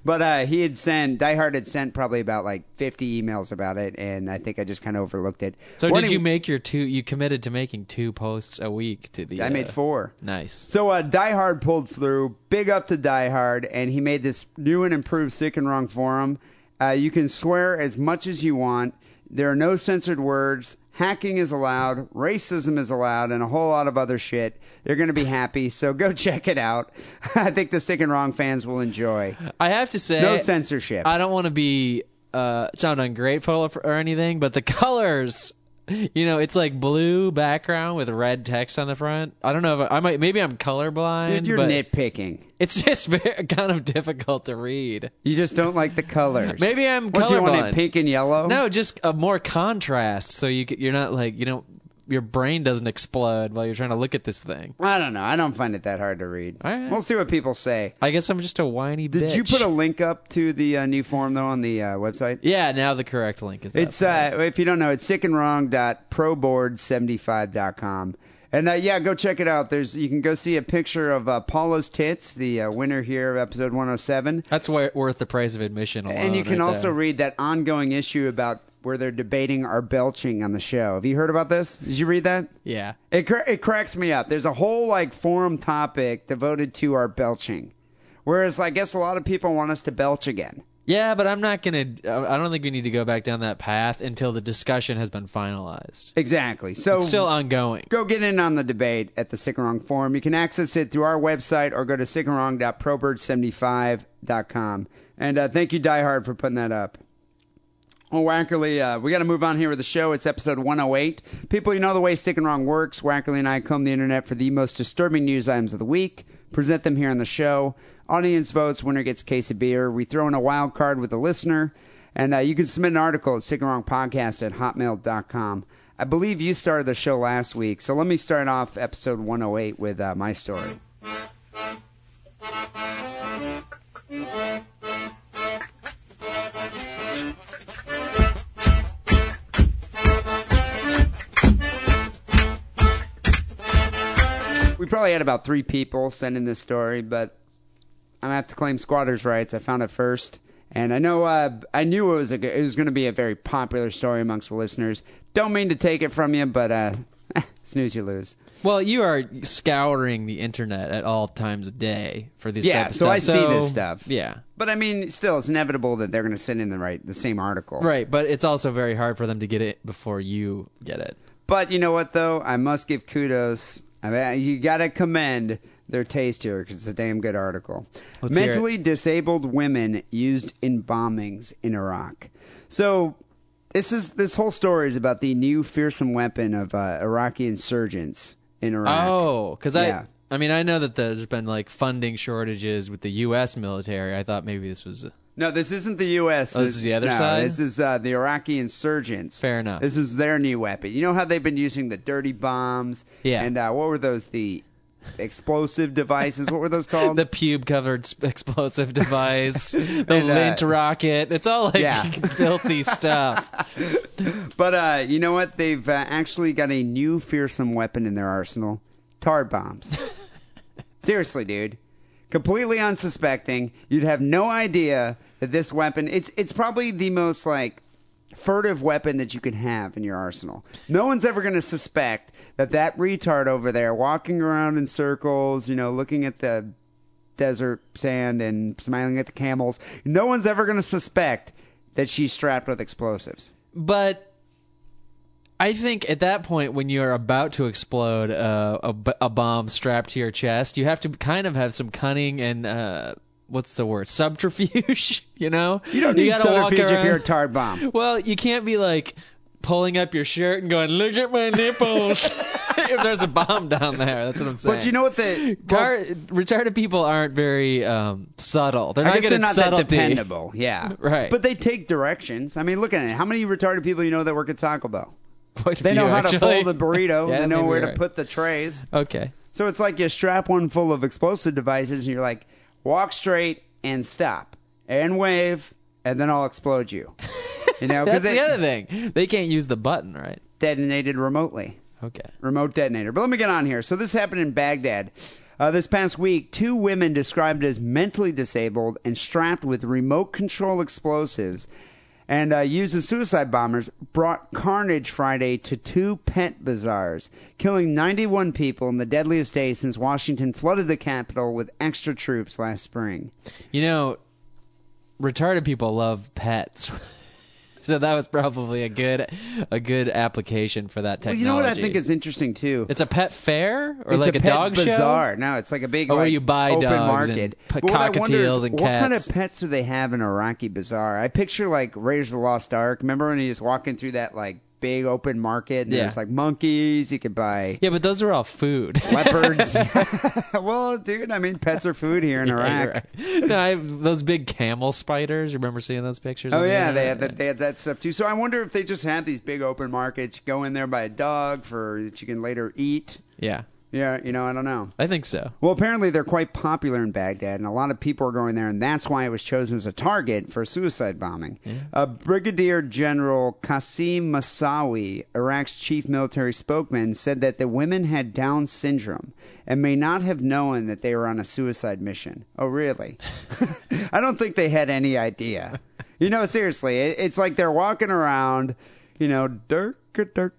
Speaker 4: but uh, he had sent Die Hard had sent probably about like fifty emails about it, and I think I just kind of overlooked it.
Speaker 5: So
Speaker 4: What
Speaker 5: did you make your two? You committed to making two posts a week to the.
Speaker 4: I made
Speaker 5: uh,
Speaker 4: four.
Speaker 5: Nice.
Speaker 4: So uh, Die Hard pulled through. Big up to Die Hard, and he made this new and improved Sick and Wrong forum. Uh, you can swear as much as you want. There are no censored words. Hacking is allowed. Racism is allowed, and a whole lot of other shit. They're going to be happy. So go check it out. I think the Sick and Wrong fans will enjoy.
Speaker 5: I have to say,
Speaker 4: No censorship.
Speaker 5: I don't want to be uh, sound ungrateful or, or anything, but the colors. You know, it's like blue background with red text on the front. I don't know if I, I might. Maybe I'm colorblind.
Speaker 4: Dude, you're nitpicking.
Speaker 5: It's just very, kind of difficult to read.
Speaker 4: You just don't like the colors.
Speaker 5: Maybe I'm
Speaker 4: What do you want it pink and yellow?
Speaker 5: No, just a more contrast, so you you're not like you don't your brain doesn't explode while you're trying to look at this thing.
Speaker 4: I don't know. I don't find it that hard to read.
Speaker 5: All right.
Speaker 4: We'll see what people say.
Speaker 5: I guess I'm just a whiny
Speaker 4: Did
Speaker 5: bitch.
Speaker 4: you put a link up to the uh, new form though on the uh, website?
Speaker 5: Yeah, now the correct link is.
Speaker 4: It's
Speaker 5: up.
Speaker 4: uh, if you don't know, it's sickandwrong.proboard75.com. And uh, yeah, go check it out. There's you can go see a picture of uh, Paula's tits, the uh, winner here of episode 107,
Speaker 5: That's wor- worth the price of admission alone.
Speaker 4: and you can
Speaker 5: right
Speaker 4: also
Speaker 5: there.
Speaker 4: read that ongoing issue about where they're debating our belching on the show. Have you heard about this? Did you read that?
Speaker 5: Yeah.
Speaker 4: It cra- it cracks me up. There's a whole like forum topic devoted to our belching, whereas I guess a lot of people want us to belch again.
Speaker 5: Yeah, but I'm not gonna. I don't think we need to go back down that path until the discussion has been finalized.
Speaker 4: Exactly. So
Speaker 5: It's still ongoing.
Speaker 4: go get in on the debate at the Wrong forum. You can access it through our website or go to sickandwrong.proboard75.com. And uh, thank you, Die Hard, for putting that up. Well, Wackerly, uh, we got to move on here with the show. It's episode 108. People, you know the way Sick and Wrong works. Wackerly and I comb the internet for the most disturbing news items of the week, present them here on the show. Audience votes, winner gets case of beer. We throw in a wild card with a listener. And uh, you can submit an article at sick and wrong podcast at hotmail.com. I believe you started the show last week, so let me start off episode 108 with uh, my story. We probably had about three people sending this story, but I'm gonna have to claim squatters' rights. I found it first, and I know uh, I knew it was a, it was going to be a very popular story amongst the listeners. Don't mean to take it from you, but uh, snooze you lose.
Speaker 5: Well, you are scouring the internet at all times of day for this.
Speaker 4: Yeah, so I
Speaker 5: stuff.
Speaker 4: see this stuff.
Speaker 5: Yeah,
Speaker 4: But I mean, still, it's inevitable that they're going to send in the right the same article.
Speaker 5: right. But it's also very hard for them to get it before you get it.
Speaker 4: But you know what, though? I must give kudos. I mean, you got to commend their taste here because it's a damn good article.
Speaker 5: Let's.
Speaker 4: Mentally disabled women used in bombings in Iraq. So this is this whole story is about the new fearsome weapon of uh, Iraqi insurgents in Iraq.
Speaker 5: Oh, because
Speaker 4: Yeah.
Speaker 5: I. I mean, I know that there's been like funding shortages with the U.S. military. I thought maybe this was
Speaker 4: No, this isn't the U.S.
Speaker 5: Oh, this is the other
Speaker 4: no,
Speaker 5: side?
Speaker 4: This is uh, the Iraqi insurgents.
Speaker 5: Fair enough.
Speaker 4: This is their new weapon. You know how they've been using the dirty bombs?
Speaker 5: Yeah.
Speaker 4: And uh, what were those? The explosive devices. What were those called?
Speaker 5: the pube-covered s- explosive device, the
Speaker 4: And, uh,
Speaker 5: lint rocket. It's all like
Speaker 4: Yeah.
Speaker 5: filthy stuff.
Speaker 4: But uh, you know what? They've uh, actually got a new fearsome weapon in their arsenal: tar bombs. Seriously, dude. Completely unsuspecting, you'd have no idea that this weapon. It's it's probably the most like furtive weapon that you can have in your arsenal. No one's ever going to suspect that that retard over there walking around in circles, you know, looking at the desert sand and smiling at the camels. No one's ever going to suspect that she's strapped with explosives.
Speaker 5: But I think at that point, when you're about to explode uh, a, a bomb strapped to your chest, you have to kind of have some cunning and uh, what's the word subterfuge. you know,
Speaker 4: You don't need
Speaker 5: gotta
Speaker 4: subterfuge if you're a tar bomb.
Speaker 5: Well, you can't be like pulling up your shirt and going, "Look at my nipples." if there's a bomb down there, that's what I'm saying.
Speaker 4: But you know what the
Speaker 5: Car- retarded people aren't very um, subtle. They're not
Speaker 4: they're not that dependable. Yeah,
Speaker 5: Right.
Speaker 4: But they take directions. I mean, look at it. How many retarded people you know that work at Taco Bell? They know how to
Speaker 5: actually.
Speaker 4: fold a burrito.
Speaker 5: Yeah,
Speaker 4: they know
Speaker 5: maybe
Speaker 4: where
Speaker 5: you're
Speaker 4: to
Speaker 5: right.
Speaker 4: put the trays.
Speaker 5: Okay.
Speaker 4: So it's like you strap one full of explosive devices, and you're like, walk straight and stop and wave, and then I'll explode you. You know,
Speaker 5: That's
Speaker 4: because
Speaker 5: the other thing. They can't use the button, right?
Speaker 4: detonated remotely.
Speaker 5: Okay.
Speaker 4: remote detonator. But let me get on here. So this happened in Baghdad. Uh, this past week, two women described as mentally disabled and strapped with remote control explosives and uh, used suicide bombers brought carnage Friday to two pet bazaars, killing 91 people in the deadliest day since Washington flooded the capital with extra troops last spring.
Speaker 5: You know, retarded people love pets. so that was probably a good a good application for that
Speaker 4: Well,
Speaker 5: technology.
Speaker 4: you know what I think is interesting too?
Speaker 5: It's a pet fair or
Speaker 4: it's
Speaker 5: like
Speaker 4: a,
Speaker 5: a,
Speaker 4: pet
Speaker 5: dog
Speaker 4: bazaar.
Speaker 5: show?
Speaker 4: No, it's like a big
Speaker 5: Oh, where
Speaker 4: like,
Speaker 5: you buy
Speaker 4: open
Speaker 5: dogs and
Speaker 4: market.
Speaker 5: p-
Speaker 4: But what is,
Speaker 5: cockatiels and
Speaker 4: What kind of pets do they have in a Iraqi bazaar? I picture like Raiders of the Lost Ark. Remember when he was walking through that like big open market and
Speaker 5: Yeah.
Speaker 4: there's like monkeys you could buy.
Speaker 5: Yeah, but those are all food.
Speaker 4: Leopards. well, dude, I mean, pets are food here in
Speaker 5: Yeah,
Speaker 4: Iraq.
Speaker 5: right. No, I have those big camel spiders. You remember seeing those pictures?
Speaker 4: Oh yeah, they had that. They had that stuff too. So I wonder if they just have these big open markets. You go in there buy a dog for that you can later eat.
Speaker 5: Yeah,
Speaker 4: Yeah, you know, I don't know.
Speaker 5: I think so.
Speaker 4: Well, apparently they're quite popular in Baghdad, and a lot of people are going there, and that's why it was chosen as a target for suicide bombing. Uh, Brigadier General Qasim Masawi, Iraq's chief military spokesman, said that the women had Down syndrome and may not have known that they were on a suicide mission. Oh, really? I don't think they had any idea. You know, seriously, it, it's like they're walking around, you know, dirk, dirk,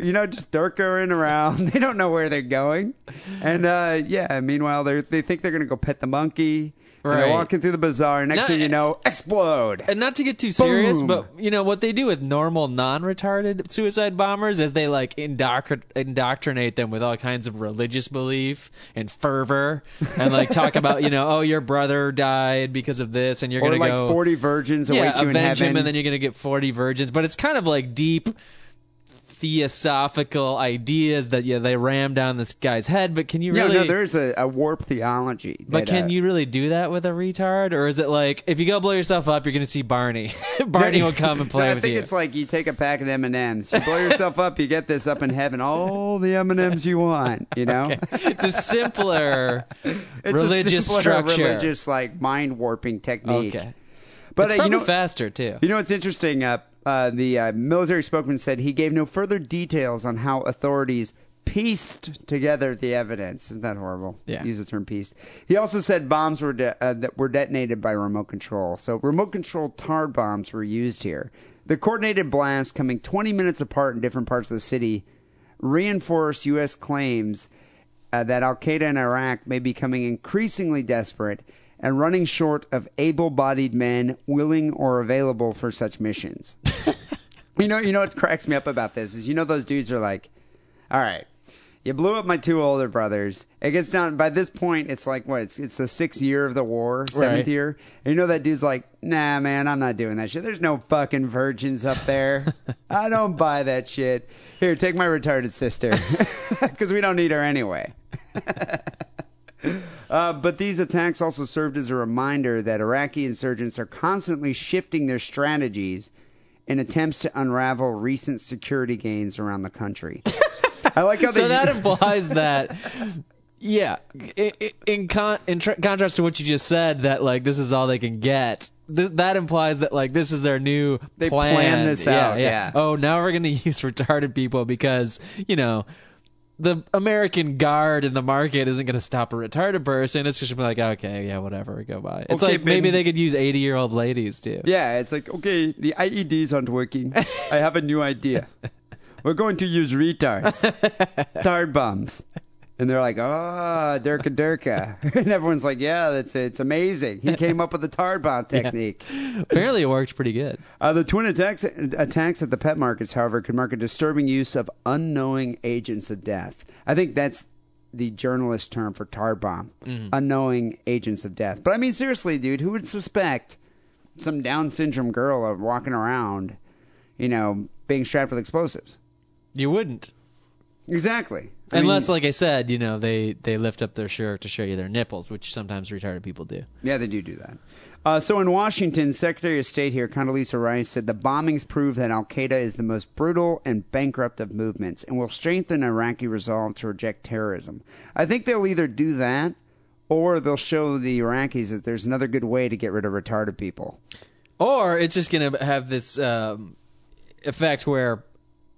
Speaker 4: you know, just dirking around. They don't know where they're going. And uh, yeah, meanwhile, they they think they're going to go pet the monkey. And they're walking through the bazaar. And next
Speaker 5: No,
Speaker 4: thing you know, explode.
Speaker 5: And not to get too serious,
Speaker 4: Boom.
Speaker 5: but you know what they do with normal non-retarded suicide bombers is they like indoctr- indoctrinate them with all kinds of religious belief and fervor, and like talk about you know oh your brother died because of this, and you're
Speaker 4: Or
Speaker 5: gonna
Speaker 4: like
Speaker 5: go
Speaker 4: 40 virgins await
Speaker 5: yeah
Speaker 4: you in heaven.
Speaker 5: him, and then you're gonna get forty virgins. But it's kind of like deep theosophical ideas that yeah they ram down this guy's head. But can you really?
Speaker 4: no, there's a, a warped theology.
Speaker 5: but
Speaker 4: that,
Speaker 5: can
Speaker 4: uh,
Speaker 5: you really do that with a retard, or is it like if you go blow yourself up, you're going to see Barney? Barney will come and play
Speaker 4: No, I think it's like you take a pack of M and M's, you blow yourself up, you get this up in heaven, all the M and M's you want. You know,
Speaker 5: it's a simpler
Speaker 4: it's
Speaker 5: religious
Speaker 4: a simpler
Speaker 5: structure.
Speaker 4: religious like mind warping technique.
Speaker 5: Okay,
Speaker 4: but
Speaker 5: it's
Speaker 4: uh, you know,
Speaker 5: faster too.
Speaker 4: You know what's interesting? Uh, uh, the uh, military spokesman said he gave no further details on how authorities pieced together the evidence. Isn't that horrible?
Speaker 5: Yeah.
Speaker 4: Use the term pieced. He also said bombs were de- uh, that were detonated by remote control. So remote control tar bombs were used here. The coordinated blasts coming 20 minutes apart in different parts of the city reinforce U.S. claims uh, that Al Qaeda in Iraq may be becoming increasingly desperate and running short of able bodied men willing or available for such missions. you know, you know what cracks me up about this is you know those dudes are like, all right, you blew up my two older brothers. It gets down by this point. It's like what? It's it's the sixth year of the war, seventh
Speaker 5: Right.
Speaker 4: year. And you know that dude's like, nah, man, I'm not doing that shit. There's no fucking virgins up there. I don't buy that shit. Here, take my retarded sister, because we don't need her anyway. Uh, but these attacks also served as a reminder that Iraqi insurgents are constantly shifting their strategies in attempts to unravel recent security gains around the country. I like how
Speaker 5: so
Speaker 4: they
Speaker 5: that implies that. Yeah, i- i- in con- in tr- contrast to what you just said, that like this is all they can get. Th- that implies that like this is their new
Speaker 4: They
Speaker 5: plan.
Speaker 4: planned this
Speaker 5: Yeah,
Speaker 4: out, yeah.
Speaker 5: Oh, now we're gonna use retarded people because you know the American guard in the market isn't going to stop a retarded person. It's just gonna be like, okay, yeah, whatever, go by. It's
Speaker 4: Okay,
Speaker 5: like maybe
Speaker 4: Ben-
Speaker 5: they could use eighty year old ladies too.
Speaker 4: Yeah, it's like, okay, the IEDs aren't working. I have a new idea. We're going to use retards, tard bombs. And they're like, oh, Durka Durka. And everyone's like, yeah, that's it's amazing. He came up with the tar bomb technique.
Speaker 5: Apparently, it worked pretty good.
Speaker 4: Uh, the twin attacks, attacks at the pet markets, however, could mark a disturbing use of unknowing agents of death. I think that's the journalist term for tar bomb. Unknowing agents of death. But I mean, seriously, dude, who would suspect some Down syndrome girl of walking around, you know, being strapped with explosives?
Speaker 5: You wouldn't.
Speaker 4: Exactly. I mean,
Speaker 5: Unless, like I said, you know, they, they lift up their shirt to show you their nipples, which sometimes retarded people do.
Speaker 4: Yeah, they do do that. Uh, so in Washington, Secretary of State here, Condoleezza Rice, said the bombings prove that Al Qaeda is the most brutal and bankrupt of movements and will strengthen Iraqi resolve to reject terrorism. I think they'll either do that or they'll show the Iraqis that there's another good way to get rid of retarded people.
Speaker 5: Or it's just going to have this um, effect where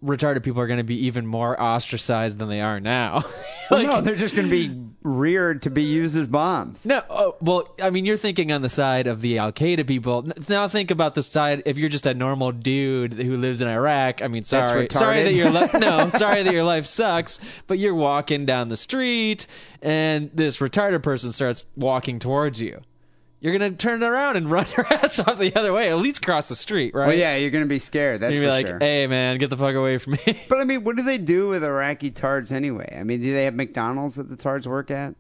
Speaker 5: retarded people are going to be even more ostracized than they are now. like,
Speaker 4: no, they're just going to be reared to be used as bombs.
Speaker 5: No, oh, well, I mean, you're thinking on the side of the Al Qaeda people. Now think about the side. If you're just a normal dude who lives in Iraq, I mean, sorry, sorry that your li- no, sorry that your life sucks. But you're walking down the street, and this retarded person starts walking towards you. You're gonna turn around and run your ass off the other way. At least cross the street, right?
Speaker 4: Well, yeah, you're going to be scared. That's
Speaker 5: You'd
Speaker 4: for
Speaker 5: be like,
Speaker 4: sure.
Speaker 5: "Hey, man, get the fuck away from me."
Speaker 4: But I mean, what do they do with Iraqi tards anyway? I mean, do they have McDonald's that the tards work at?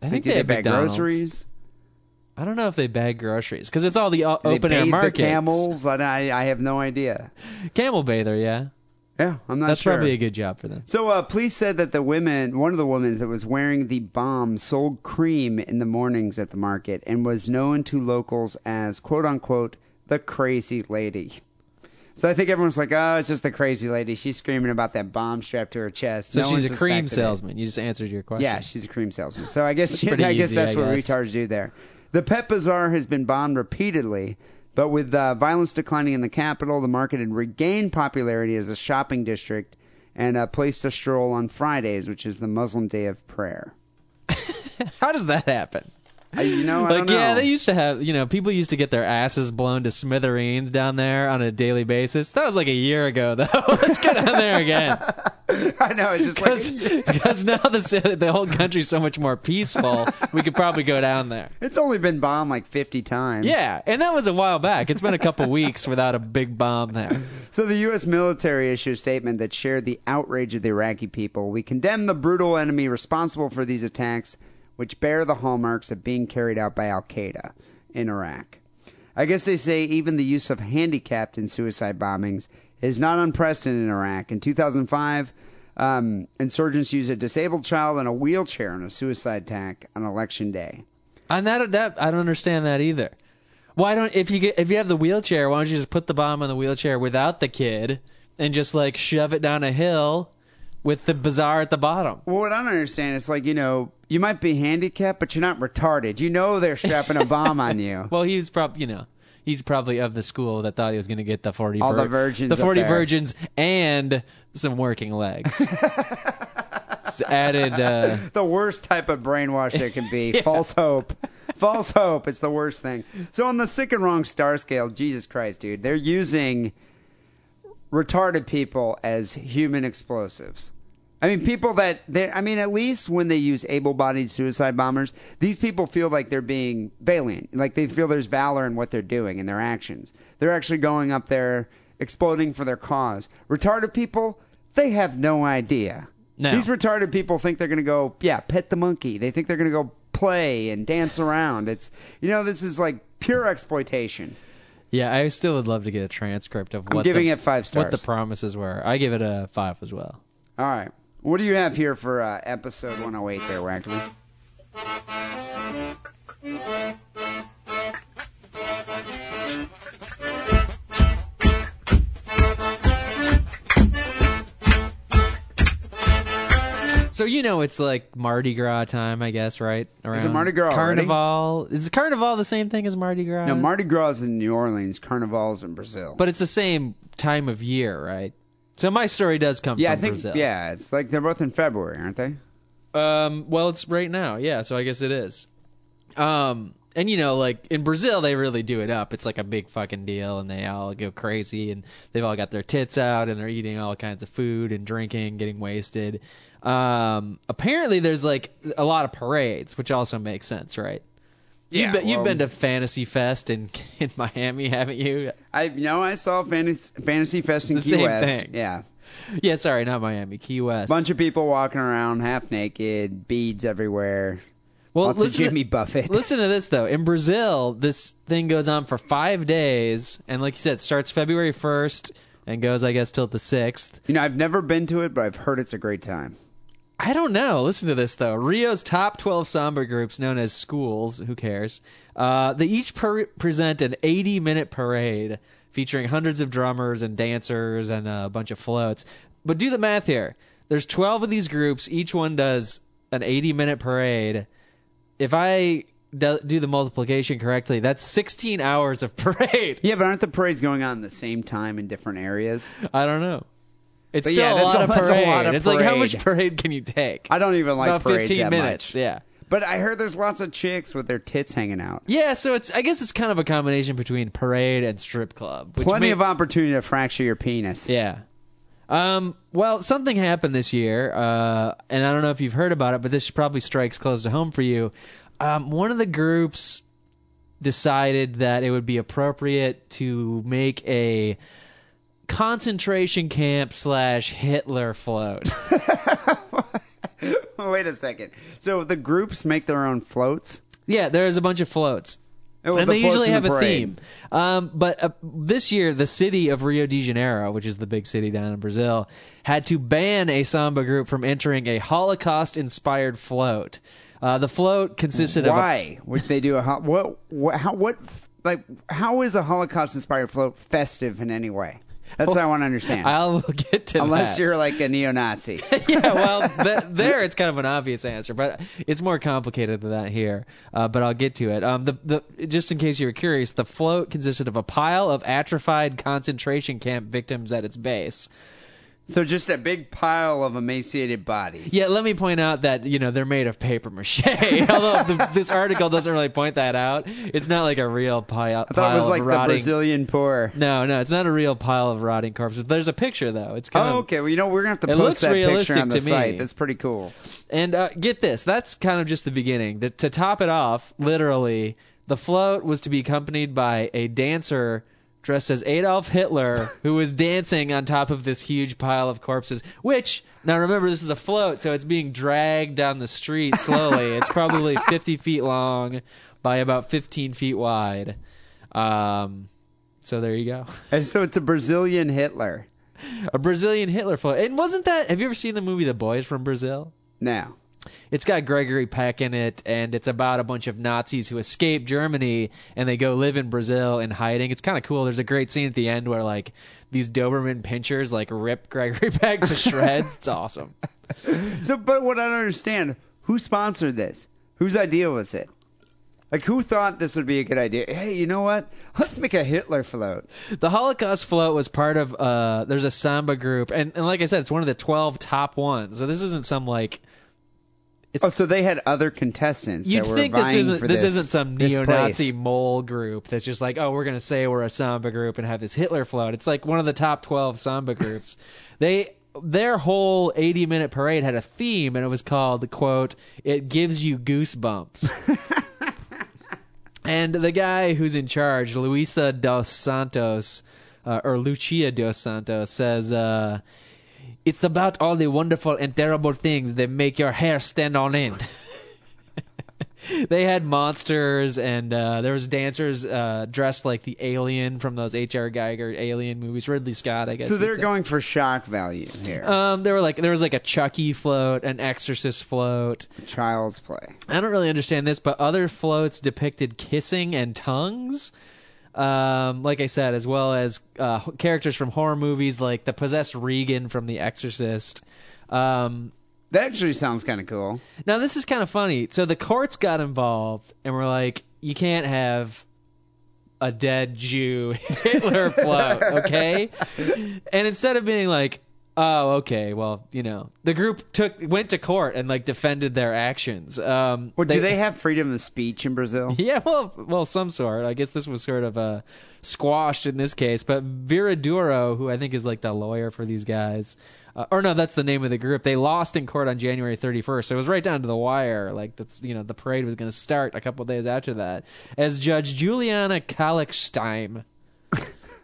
Speaker 5: I think
Speaker 4: do
Speaker 5: they, have
Speaker 4: bag
Speaker 5: McDonald's.
Speaker 4: groceries?
Speaker 5: I don't know if they bag groceries because it's all the uh, open air markets.
Speaker 4: The camels? I I have no idea.
Speaker 5: Camel bather, yeah.
Speaker 4: Yeah, I'm not
Speaker 5: That's
Speaker 4: sure.
Speaker 5: probably a good job for them.
Speaker 4: So, uh, police said that the women, one of the women that was wearing the bomb, sold cream in the mornings at the market and was known to locals as "quote unquote" the crazy lady. So I think everyone's like, "Oh, it's just the crazy lady. She's screaming about that bomb strapped to her chest."
Speaker 5: So
Speaker 4: No
Speaker 5: she's a cream
Speaker 4: suspected it.
Speaker 5: salesman. You just answered your question.
Speaker 4: Yeah, she's a cream salesman. So I guess
Speaker 5: pretty
Speaker 4: I guess
Speaker 5: easy,
Speaker 4: that's
Speaker 5: I
Speaker 4: what
Speaker 5: guess.
Speaker 4: retards do there. The Pet Bazaar has been bombed repeatedly, but with uh, violence declining in the capital, the market had regained popularity as a shopping district and a place to stroll on Fridays, which is the Muslim day of prayer.
Speaker 5: How does that happen?
Speaker 4: I, you know, I
Speaker 5: like,
Speaker 4: don't know.
Speaker 5: yeah, they used to have, you know, people used to get their asses blown to smithereens down there on a daily basis. That was like a year ago, though. Let's get down there again.
Speaker 4: I know it's just like
Speaker 5: Because now the, the whole country's so much more peaceful, we could probably go down there.
Speaker 4: it's only been bombed like fifty times.
Speaker 5: Yeah, and that was a while back. It's been a couple weeks without a big bomb there.
Speaker 4: So the U.S. military issued a statement that shared the outrage of the Iraqi people. We condemn the brutal enemy responsible for these attacks, which bear the hallmarks of being carried out by Al Qaeda in Iraq. I guess they say even the use of handicapped in suicide bombings is not unprecedented in Iraq. In 2005, um, insurgents used a disabled child in a wheelchair in a suicide attack on election day.
Speaker 5: And that that I don't understand that either. Why don't if you get if you have the wheelchair, why don't you just put the bomb on the wheelchair without the kid and just like shove it down a hill with the bazaar at the bottom?
Speaker 4: Well, what I don't understand is like, you know, you might be handicapped, but you're not retarded. You know they're strapping a bomb on you.
Speaker 5: Well, he's probably you know he's probably of the school that thought he was going to get the forty
Speaker 4: All the virgins
Speaker 5: the forty virgins and some working legs. Added. Uh,
Speaker 4: the worst type of brainwash there can be. False hope. False hope. It's the worst thing. So on the sick and wrong star scale, Jesus Christ, dude, they're using retarded people as human explosives. I mean, people that they I mean, at least when they use able-bodied suicide bombers, these people feel like they're being valiant, like they feel there's valor in what they're doing and their actions. They're actually going up there exploding for their cause. Retarded people, they have no idea.
Speaker 5: No.
Speaker 4: These retarded people think they're going to go, yeah, pet the monkey. They think they're going to go play and dance around. It's you know, this is like pure exploitation.
Speaker 5: Yeah, I still would love to get a transcript of
Speaker 4: I'm
Speaker 5: what
Speaker 4: giving
Speaker 5: the,
Speaker 4: it five
Speaker 5: What the promises were. I give it a five as well.
Speaker 4: All right. What do you have here for uh, episode 108 there, Wackerly?
Speaker 5: So you know it's like Mardi Gras time, I guess, right? Around Is it
Speaker 4: Mardi Gras already?
Speaker 5: Carnival. Is Carnival the same thing as Mardi Gras?
Speaker 4: No, Mardi Gras is in New Orleans, Carnival's in Brazil.
Speaker 5: but it's the same time of year, right? So my story does come
Speaker 4: Yeah, I
Speaker 5: from
Speaker 4: think.
Speaker 5: Brazil.
Speaker 4: Yeah, it's like they're both in February, aren't they?
Speaker 5: Um, well, it's right now, yeah. So I guess it is. Um, and you know, like in Brazil, they really do it up. It's like a big fucking deal, and they all go crazy, and they've all got their tits out, and they're eating all kinds of food and drinking, getting wasted. Um, apparently, there's like a lot of parades, which also makes sense, right?
Speaker 4: Yeah,
Speaker 5: you've been, you've been to Fantasy Fest in in Miami, haven't you?
Speaker 4: I you know I saw Fantasy, Fantasy Fest in
Speaker 5: The
Speaker 4: Key West.
Speaker 5: thing.
Speaker 4: Yeah,
Speaker 5: Yeah, sorry, not Miami, Key West.
Speaker 4: bunch of people walking around half naked, beads everywhere.
Speaker 5: well,
Speaker 4: Lots
Speaker 5: listen to-
Speaker 4: Jimmy Buffett.
Speaker 5: Listen to this though. In Brazil, this thing goes on for five days, and like you said, it starts February first and goes, I guess, till the sixth.
Speaker 4: You know, I've never been to it, but I've heard it's a great time.
Speaker 5: I don't know. Listen to this though. Rio's top twelve samba groups, known as schools, who cares? Uh, they each per- present an eighty-minute parade featuring hundreds of drummers and dancers and a bunch of floats. But do the math here. There's twelve of these groups. Each one does an eighty-minute parade. If I do, do the multiplication correctly, that's sixteen hours of parade.
Speaker 4: Yeah, but aren't the parades going on at the same time in different areas?
Speaker 5: I don't know. It's
Speaker 4: But
Speaker 5: still
Speaker 4: yeah,
Speaker 5: a lot
Speaker 4: a- that's a
Speaker 5: parade.
Speaker 4: lot of
Speaker 5: it's like how much parade can you take?
Speaker 4: I don't even like
Speaker 5: About
Speaker 4: parades
Speaker 5: fifteen
Speaker 4: that
Speaker 5: minutes.
Speaker 4: much.
Speaker 5: Yeah.
Speaker 4: But I heard there's lots of chicks with their tits hanging out.
Speaker 5: Yeah, so it's I guess it's kind of a combination between parade and strip club. Which
Speaker 4: Plenty
Speaker 5: may-
Speaker 4: of opportunity to fracture your penis.
Speaker 5: yeah. Um, well, something happened this year, uh, and I don't know if you've heard about it, but this probably strikes close to home for you. Um, one of the groups decided that it would be appropriate to make a concentration camp slash Hitler float.
Speaker 4: Wait a second. So the groups make their own floats?
Speaker 5: yeah, there's a bunch of floats.
Speaker 4: Oh,
Speaker 5: and
Speaker 4: the
Speaker 5: they usually have
Speaker 4: the
Speaker 5: a theme. Um, but uh, this year, the city of Rio de Janeiro, which is the big city down in Brazil, had to ban a samba group from entering a Holocaust-inspired float. Uh, the float consisted of a,
Speaker 4: Why would they do a ho- what? What? How? What? Like, how is a Holocaust-inspired float festive in any way? That's what I want to understand.
Speaker 5: I'll get to
Speaker 4: Unless
Speaker 5: that.
Speaker 4: you're like a neo-Nazi.
Speaker 5: yeah, well, th- there it's kind of an obvious answer, but it's more complicated than that here. Uh, but I'll get to it. Um, the the just in case you were curious, the float consisted of a pile of atrophied concentration camp victims at its base.
Speaker 4: So just a big pile of emaciated bodies.
Speaker 5: Yeah, let me point out that you know they're made of paper mache. Although the, this article doesn't really point that out, it's not like a real pile.
Speaker 4: I thought it was like
Speaker 5: of
Speaker 4: the. Brazilian poor.
Speaker 5: No, no, it's not a real pile of rotting corpses. There's a picture though. It's kind
Speaker 4: Oh,
Speaker 5: of
Speaker 4: okay. Well, you know, we're gonna have to
Speaker 5: It
Speaker 4: post
Speaker 5: looks
Speaker 4: that picture on the
Speaker 5: to me.
Speaker 4: site. That's pretty cool.
Speaker 5: And uh, get this, that's kind of just the beginning. To, to top it off, literally, the float was to be accompanied by a dancer dressed as Adolf Hitler who was dancing on top of this huge pile of corpses. Which, now remember, this is a float, so it's being dragged down the street slowly. it's probably 50 feet long by about 15 feet wide. Um, so there you go.
Speaker 4: And so it's a Brazilian Hitler.
Speaker 5: A Brazilian Hitler float. And wasn't that, have you ever seen the movie The Boys from Brazil?
Speaker 4: Now,
Speaker 5: It's got Gregory Peck in it, and it's about a bunch of Nazis who escape Germany and they go live in Brazil in hiding. It's kind of cool. There's a great scene at the end where like these Doberman pinschers like rip Gregory Peck to shreds. it's awesome.
Speaker 4: so but what I don't understand, who sponsored this? Whose idea was it? Like, who thought this would be a good idea? Hey, you know what? Let's make a Hitler float.
Speaker 5: The Holocaust float was part of uh there's a samba group and, and like I said, it's one of the twelve top ones. So this isn't some like
Speaker 4: Oh, so they had other contestants.
Speaker 5: You'd
Speaker 4: that were
Speaker 5: think this isn't this,
Speaker 4: this
Speaker 5: isn't some neo-Nazi mole group that's just like, oh, we're gonna say we're a samba group and have this Hitler float. It's like one of the top twelve samba groups. they their whole eighty minute parade had a theme, and it was called quote It gives you goosebumps. and the guy who's in charge, Luisa dos Santos, uh, or Lucia dos Santos, says. Uh, it's about all the wonderful and terrible things that make your hair stand on end. they had monsters and uh, there was dancers uh, dressed like the alien from those H.R. Giger alien movies. Ridley Scott, I guess.
Speaker 4: So they're going for shock value here.
Speaker 5: Um, there were like there was like a Chucky float, an Exorcist float.
Speaker 4: Child's play.
Speaker 5: I don't really understand this, but other floats depicted kissing and tongues. Um, like I said, as well as uh, characters from horror movies like the possessed Regan from The Exorcist. Um,
Speaker 4: That actually sounds kind of cool.
Speaker 5: now this is kind of funny. So the courts got involved and were like, "You can't have a dead Jew Hitler float, okay?" and instead of being like, Oh, okay. Well, you know, the group took went to court and like defended their actions. Um,
Speaker 4: Well, do they have freedom of speech in Brazil?
Speaker 5: Yeah, well, well, some sort. I guess this was sort of uh, squashed in this case. But Viradouro, who I think is like the lawyer for these guys, uh, or no, that's the name of the group. They lost in court on January 31st, so it was right down to the wire. Like that's you know the parade was going to start a couple days after that. As Judge Juliana Kalkstein.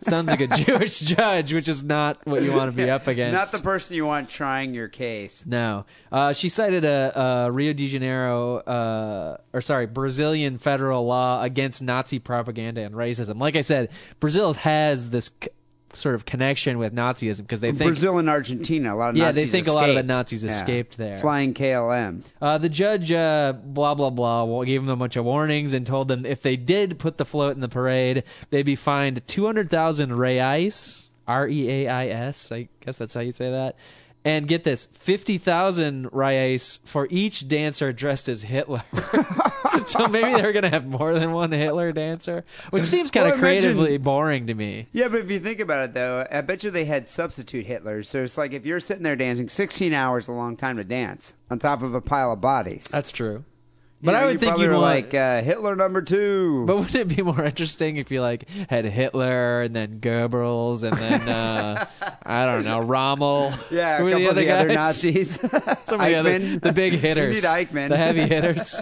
Speaker 5: Sounds like a Jewish judge, which is not what you want to be up against.
Speaker 4: Not the person you want trying your case.
Speaker 5: No, uh, she cited a, a Rio de Janeiro, uh, or sorry, Brazilian federal law against Nazi propaganda and racism. Like I said, Brazil has this c- sort of connection with Nazism because they think
Speaker 4: Brazil and Argentina, a lot of
Speaker 5: Yeah,
Speaker 4: Nazis
Speaker 5: they think a lot of the
Speaker 4: escaped.
Speaker 5: Nazis
Speaker 4: Yeah.
Speaker 5: escaped there.
Speaker 4: Flying KLM.
Speaker 5: Uh, the judge, uh, blah blah blah, gave them a bunch of warnings and told them if they did put the float in the parade, they'd be fined two hundred thousand reais, R E A I S. I guess that's how you say that. And get this, fifty thousand reais for each dancer dressed as Hitler. so maybe they're gonna have more than one Hitler dancer, which seems kind of
Speaker 4: Well,
Speaker 5: creatively boring to me.
Speaker 4: Yeah, but if you think about it, though, I bet you they had substitute Hitlers. So it's like if you're sitting there dancing, 16 hours is a long time to dance on top of a pile of bodies.
Speaker 5: That's true.
Speaker 4: You
Speaker 5: But
Speaker 4: know,
Speaker 5: I
Speaker 4: you
Speaker 5: would think you'd want
Speaker 4: like uh, Hitler number two.
Speaker 5: But wouldn't it be more interesting if you like had Hitler and then Goebbels and then uh, I don't know Rommel?
Speaker 4: yeah, a
Speaker 5: Who
Speaker 4: couple
Speaker 5: the
Speaker 4: of
Speaker 5: other
Speaker 4: the other? Nazis.
Speaker 5: Some of the other the big hitters.
Speaker 4: need Eichmann.
Speaker 5: the heavy hitters.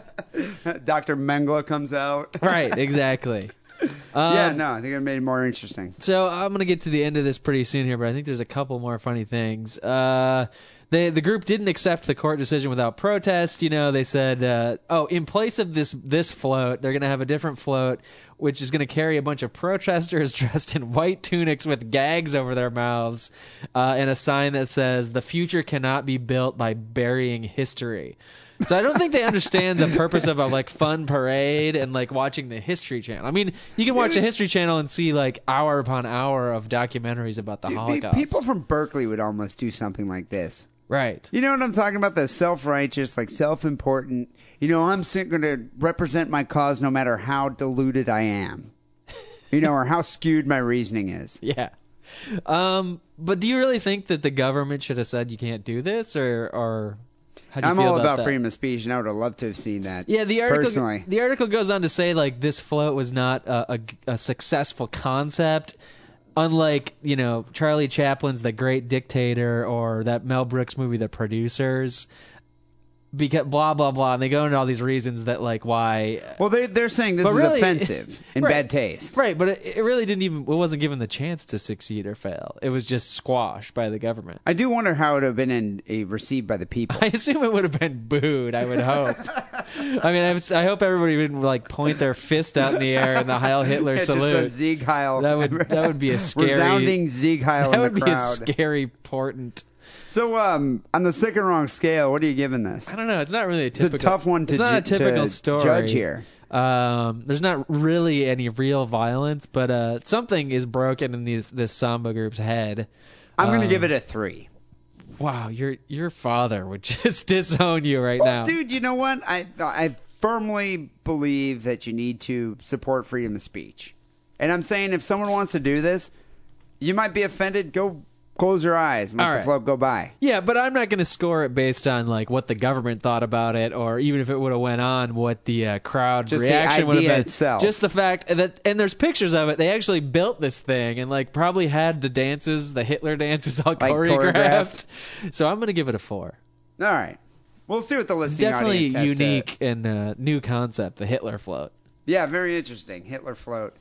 Speaker 4: Dr. Mengele comes out.
Speaker 5: right, exactly. Um,
Speaker 4: yeah, no, I think it made it more interesting.
Speaker 5: So I'm gonna get to the end of this pretty soon here, but I think there's a couple more funny things. Uh, they, the group didn't accept the court decision without protest. You know, they said, uh, "Oh, in place of this this float, they're gonna have a different float, which is gonna carry a bunch of protesters dressed in white tunics with gags over their mouths, uh, and a sign that says the future cannot be built by burying history." So I don't think they understand the purpose of a like fun parade and like watching the History Channel. I mean, you can watch the History Channel and see like hour upon hour of documentaries about the
Speaker 4: Dude, the
Speaker 5: Holocaust.
Speaker 4: people from Berkeley would almost do something like this.
Speaker 5: Right?
Speaker 4: You know what I'm talking about? The self-righteous, like self-important. You know, I'm going to represent my cause no matter how deluded I am. You know, or how skewed my reasoning is.
Speaker 5: Yeah. Um, but do you really think that the government should have said you can't do this, or or how do you
Speaker 4: I'm all
Speaker 5: about,
Speaker 4: about freedom of speech, and I would have loved to have seen that.
Speaker 5: Yeah, the article
Speaker 4: personally.
Speaker 5: the article goes on to say like this float was not a, a, a successful concept, unlike you know Charlie Chaplin's The Great Dictator or that Mel Brooks movie The Producers. Because blah blah blah, and they go into all these reasons that like why
Speaker 4: Well, they they're saying this
Speaker 5: But
Speaker 4: is
Speaker 5: really-
Speaker 4: offensive and
Speaker 5: Right.
Speaker 4: bad taste.
Speaker 5: Right, but it, it really didn't even. It wasn't given the chance to succeed or fail. It was just squashed by the government.
Speaker 4: I do wonder how it would have been in, received by the people.
Speaker 5: I assume it would have been booed. I would hope. I mean, I, was- I hope everybody would like point their fist out in the air in the Heil Hitler
Speaker 4: It just
Speaker 5: salute.
Speaker 4: says Sieg Heil.
Speaker 5: That would that would be a scary
Speaker 4: resounding Sieg Heil
Speaker 5: That
Speaker 4: in
Speaker 5: would
Speaker 4: the
Speaker 5: be a scary portent.
Speaker 4: So, um, on the sick and wrong scale, what are you giving this?
Speaker 5: I don't know. It's not really a
Speaker 4: a
Speaker 5: typical.
Speaker 4: tough one to
Speaker 5: It's not a
Speaker 4: ju- to
Speaker 5: typical story.
Speaker 4: judge here.
Speaker 5: Um, there's not really any real violence, but uh, something is broken in these this Samba group's head.
Speaker 4: I'm going to
Speaker 5: Um,
Speaker 4: give it a three.
Speaker 5: Wow, your your father would just disown you right now.
Speaker 4: Dude, you know what? I I firmly believe that you need to support freedom of speech. And I'm saying if someone wants to do this, you might be offended. Go close your eyes and let
Speaker 5: All
Speaker 4: the
Speaker 5: right.
Speaker 4: float go by.
Speaker 5: Yeah, but I'm not going to score it based on like what the government thought about it, or even if it would have went on, what the uh, crowd
Speaker 4: Just the
Speaker 5: reaction would have been.
Speaker 4: itself.
Speaker 5: Just the fact that, and there's pictures of it. They actually built this thing and like probably had the dances, the Hitler dances, all
Speaker 4: Like
Speaker 5: choreographed. So I'm going to give it a four.
Speaker 4: All right. We'll see what the listening
Speaker 5: definitely
Speaker 4: audience has to-
Speaker 5: unique and uh, new concept, the Hitler float.
Speaker 4: Yeah, very interesting. Hitler float.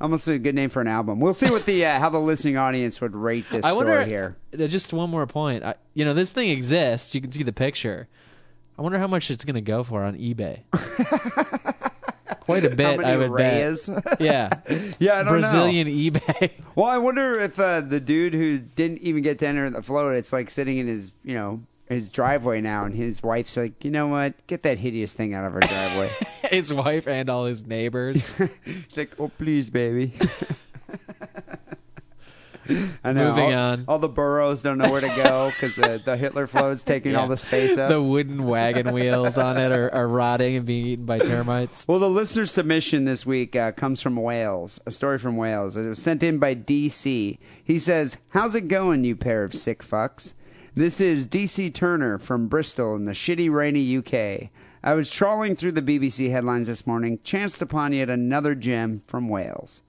Speaker 4: Almost a good name for an album. We'll see what the uh, how the listening audience would rate this
Speaker 5: I
Speaker 4: story
Speaker 5: wonder
Speaker 4: here.
Speaker 5: uh, Just one more point. I, you know, this thing exists. You can see the picture. I wonder how much it's going to go for on eBay. Quite a bit, I would bet.
Speaker 4: rays?
Speaker 5: Yeah,
Speaker 4: Yeah, don't know.
Speaker 5: Brazilian eBay.
Speaker 4: Well, I wonder if uh, the dude who didn't even get to enter the float, it's like sitting in his, you know, his driveway now, and his wife's like, you know what? Get that hideous thing out of our driveway.
Speaker 5: his wife and all his neighbors.
Speaker 4: She's like, oh, please, baby. I know.
Speaker 5: Moving
Speaker 4: all,
Speaker 5: on.
Speaker 4: All the burrows don't know where to go because the, the Hitler float's taking
Speaker 5: Yeah.
Speaker 4: all the space up.
Speaker 5: The wooden wagon wheels on it are, are rotting and being eaten by termites.
Speaker 4: Well, the listener submission this week uh, comes from Wales. A story from Wales. It was sent in by DC. He says, "How's it going, you pair of sick fucks? This is DC Turner from Bristol in the shitty, rainy UK. I was trawling through the BBC headlines this morning, chanced upon yet another gem from Wales."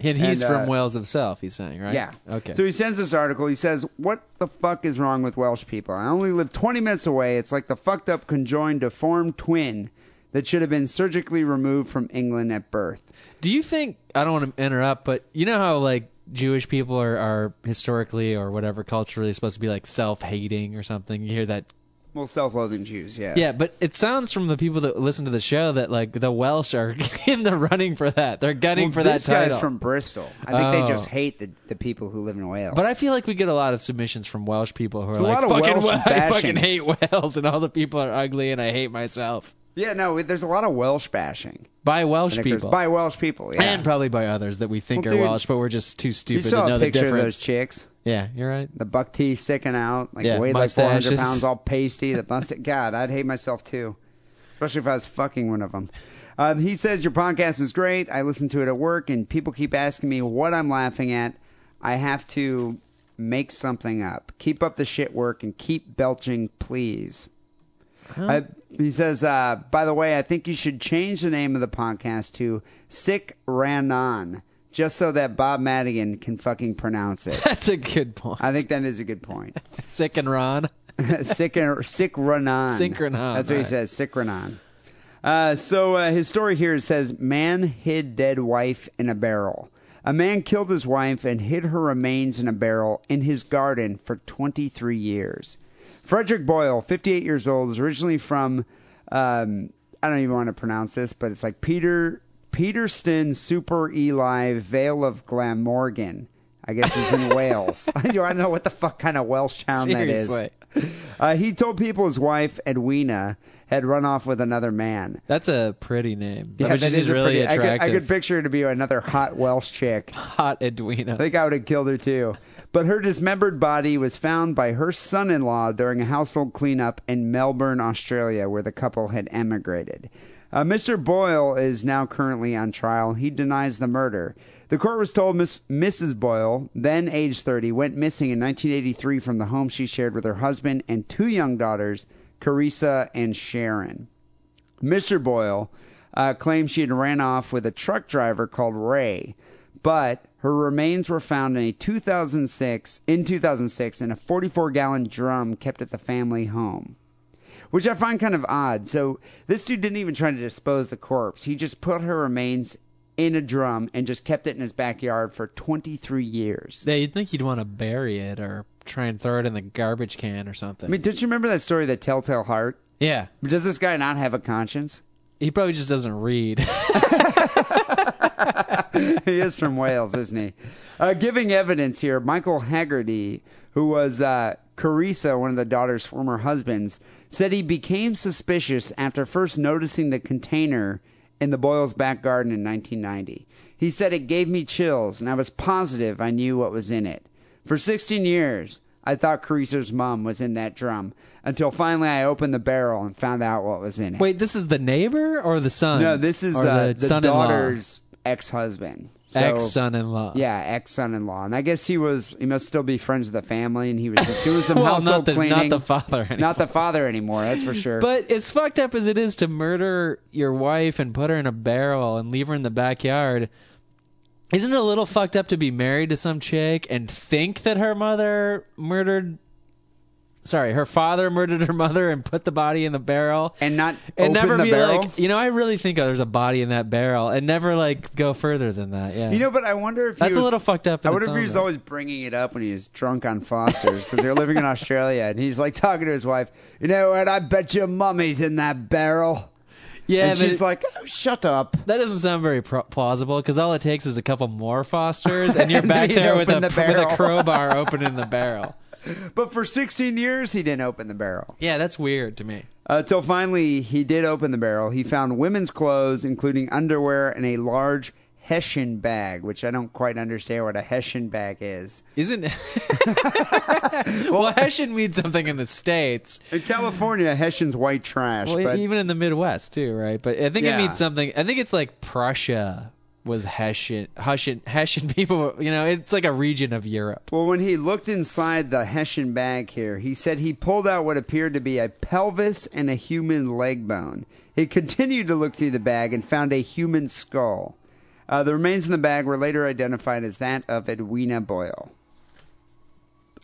Speaker 5: And he's
Speaker 4: And, uh,
Speaker 5: from Wales himself, he's saying, right?
Speaker 4: Yeah.
Speaker 5: Okay.
Speaker 4: So he sends this article. He says, What the fuck is wrong with Welsh people? I only live 20 minutes away. It's like the fucked up conjoined deformed twin that should have been surgically removed from England at birth.
Speaker 5: Do you think I don't want to interrupt, but you know how like Jewish people are, are historically or whatever culturally supposed to be like self hating or something? You hear that
Speaker 4: Well, self loathing Jews, yeah.
Speaker 5: Yeah, but it sounds from the people that listen to the show that like the Welsh are in the running for that. They're gunning
Speaker 4: Well,
Speaker 5: for that
Speaker 4: this
Speaker 5: title.
Speaker 4: guy's from Bristol. I think they
Speaker 5: Oh.
Speaker 4: just hate the, the people who live in Wales.
Speaker 5: but I feel like we get a lot of submissions from Welsh people who are
Speaker 4: It's a
Speaker 5: like, "Fucking,
Speaker 4: Welsh
Speaker 5: I fucking hate Wales, and all the people are ugly, and I hate myself."
Speaker 4: Yeah, no, there's a lot of Welsh bashing.
Speaker 5: By Welsh
Speaker 4: And it goes
Speaker 5: people,
Speaker 4: By Welsh people, yeah.
Speaker 5: and probably by others that we think
Speaker 4: Well,
Speaker 5: are
Speaker 4: dude,
Speaker 5: Welsh, but we're just too
Speaker 4: you
Speaker 5: stupid to
Speaker 4: saw
Speaker 5: know
Speaker 4: a
Speaker 5: the
Speaker 4: picture of those
Speaker 5: difference.
Speaker 4: chicks.
Speaker 5: Yeah, you're right.
Speaker 4: The buck teeth sticking out, like
Speaker 5: Yeah,
Speaker 4: weighed like 400
Speaker 5: mustaches.
Speaker 4: pounds, all pasty. The mustache. God, I'd hate myself too, especially if I was fucking one of them. Um, he says your podcast is great. I listen to it at work, and people keep asking me what I'm laughing at. I have to make something up. Keep up the shit work and keep belching, please. Uh, he says, uh, by the way, I think you should change the name of the podcast to Sick Ran On, just so that Bob Madigan can fucking pronounce it.
Speaker 5: That's a good point.
Speaker 4: I think that is a good point.
Speaker 5: Sick and Ron.
Speaker 4: sick sick Ranon.
Speaker 5: Synchronon,
Speaker 4: That's what he says. Sick Ranon. Uh, so uh, his story here says, man hid dead wife in a barrel. A man killed his wife and hid her remains in a barrel in his garden for 23 years. Frederick Boyle, 58 years old, is originally from, um, I don't even want to pronounce this, but it's like Peter Peterston Super Eli Vale of Glamorgan. I guess he's in Wales. I don't know what the fuck kind of Welsh town that is. Uh, he told people his wife Edwina had run off with another man.
Speaker 5: That's a pretty name.
Speaker 4: Yeah,
Speaker 5: which
Speaker 4: that
Speaker 5: is really
Speaker 4: pretty- I could,
Speaker 5: attractive.
Speaker 4: I could picture her to be another hot Welsh chick.
Speaker 5: Hot Edwina.
Speaker 4: I think I would have killed her too. But her dismembered body was found by her son in law during a household cleanup in Melbourne, Australia, where the couple had emigrated. Uh, Mr. Boyle is now currently on trial. He denies the murder. The court was told Miss, Mrs. Boyle, then age 30, went missing in 1983 from the home she shared with her husband and two young daughters, Carissa and Sharon. Mr. Boyle uh, claimed she had ran off with a truck driver called Ray, but her remains were found in a 2006 in 2006 in a 44 gallon drum kept at the family home, which I find kind of odd. So this dude didn't even try to dispose the corpse; he just put her remains in a drum and just kept it in his backyard for 23 years.
Speaker 5: Yeah, you'd think you'd want to bury it or try and throw it in the garbage can or something.
Speaker 4: I mean, don't you remember that story, The Telltale Heart?
Speaker 5: yeah,
Speaker 4: Does this guy not have a conscience?
Speaker 5: He probably just doesn't read.
Speaker 4: he is from Wales, isn't he? Uh, giving evidence here, Michael Haggerty, who was uh, Carissa, one of the daughter's former husbands, said he became suspicious after first noticing the container in the Boyles' back garden in 1990. He said it gave me chills, and I was positive I knew what was in it. For 16 years, I thought Carissa's mom was in that drum until finally I opened the barrel and found out what was in it.
Speaker 5: Wait, this is the neighbor or the son?
Speaker 4: no, this is
Speaker 5: Or
Speaker 4: uh,
Speaker 5: the,
Speaker 4: the,
Speaker 5: son-in-law?
Speaker 4: daughter's ex-husband. So-
Speaker 5: ex-son-in-law.
Speaker 4: Yeah, ex son-in-law, and I guess he was he must still be friends with the family, and he was just doing some
Speaker 5: well,
Speaker 4: household
Speaker 5: not the
Speaker 4: cleaning.
Speaker 5: not the father anymore.
Speaker 4: Not the father anymore. That's for sure.
Speaker 5: But as fucked up as it is to murder your wife and put her in a barrel and leave her in the backyard, isn't it a little fucked up to be married to some chick and think that her mother murdered? Sorry, her father murdered her mother and put the body in the barrel.
Speaker 4: and not
Speaker 5: and never
Speaker 4: the
Speaker 5: be
Speaker 4: barrel.
Speaker 5: like, you know, I really think there's a body in that barrel, and never like go further than that. Yeah,
Speaker 4: you know, but I wonder if he
Speaker 5: that's
Speaker 4: was,
Speaker 5: a little fucked up.
Speaker 4: I wonder if he was
Speaker 5: right.
Speaker 4: always bringing it up when he was drunk on Foster's because they're living in Australia, and he's like talking to his wife. You know what? I bet your mummy's in that barrel.
Speaker 5: Yeah,
Speaker 4: and
Speaker 5: but
Speaker 4: she's
Speaker 5: it-
Speaker 4: like, oh, "Shut up."
Speaker 5: That doesn't sound very pro- plausible because all it takes is a couple more Fosters, and you're
Speaker 4: And
Speaker 5: back there with a,
Speaker 4: the
Speaker 5: with a crowbar opening the barrel.
Speaker 4: But for 16 years, he didn't open the barrel.
Speaker 5: Yeah, that's weird to me.
Speaker 4: Uh, Until finally, he did open the barrel. He found women's clothes, including underwear and a large Hessian bag, which I don't quite understand what a Hessian bag is.
Speaker 5: Isn't well, Hessian means something in the states.
Speaker 4: In California, Hessian's white trash.
Speaker 5: Well,
Speaker 4: but
Speaker 5: even in the Midwest too, right? But I think
Speaker 4: Yeah.
Speaker 5: it means something. I think it's like Prussia was Hessian, Hessian, Hessian people. You know, it's like a region of Europe.
Speaker 4: Well, when he looked inside the Hessian bag here, he said he pulled out what appeared to be a pelvis and a human leg bone. He continued to look through the bag and found a human skull. Uh, the remains in the bag were later identified as that of Edwina Boyle.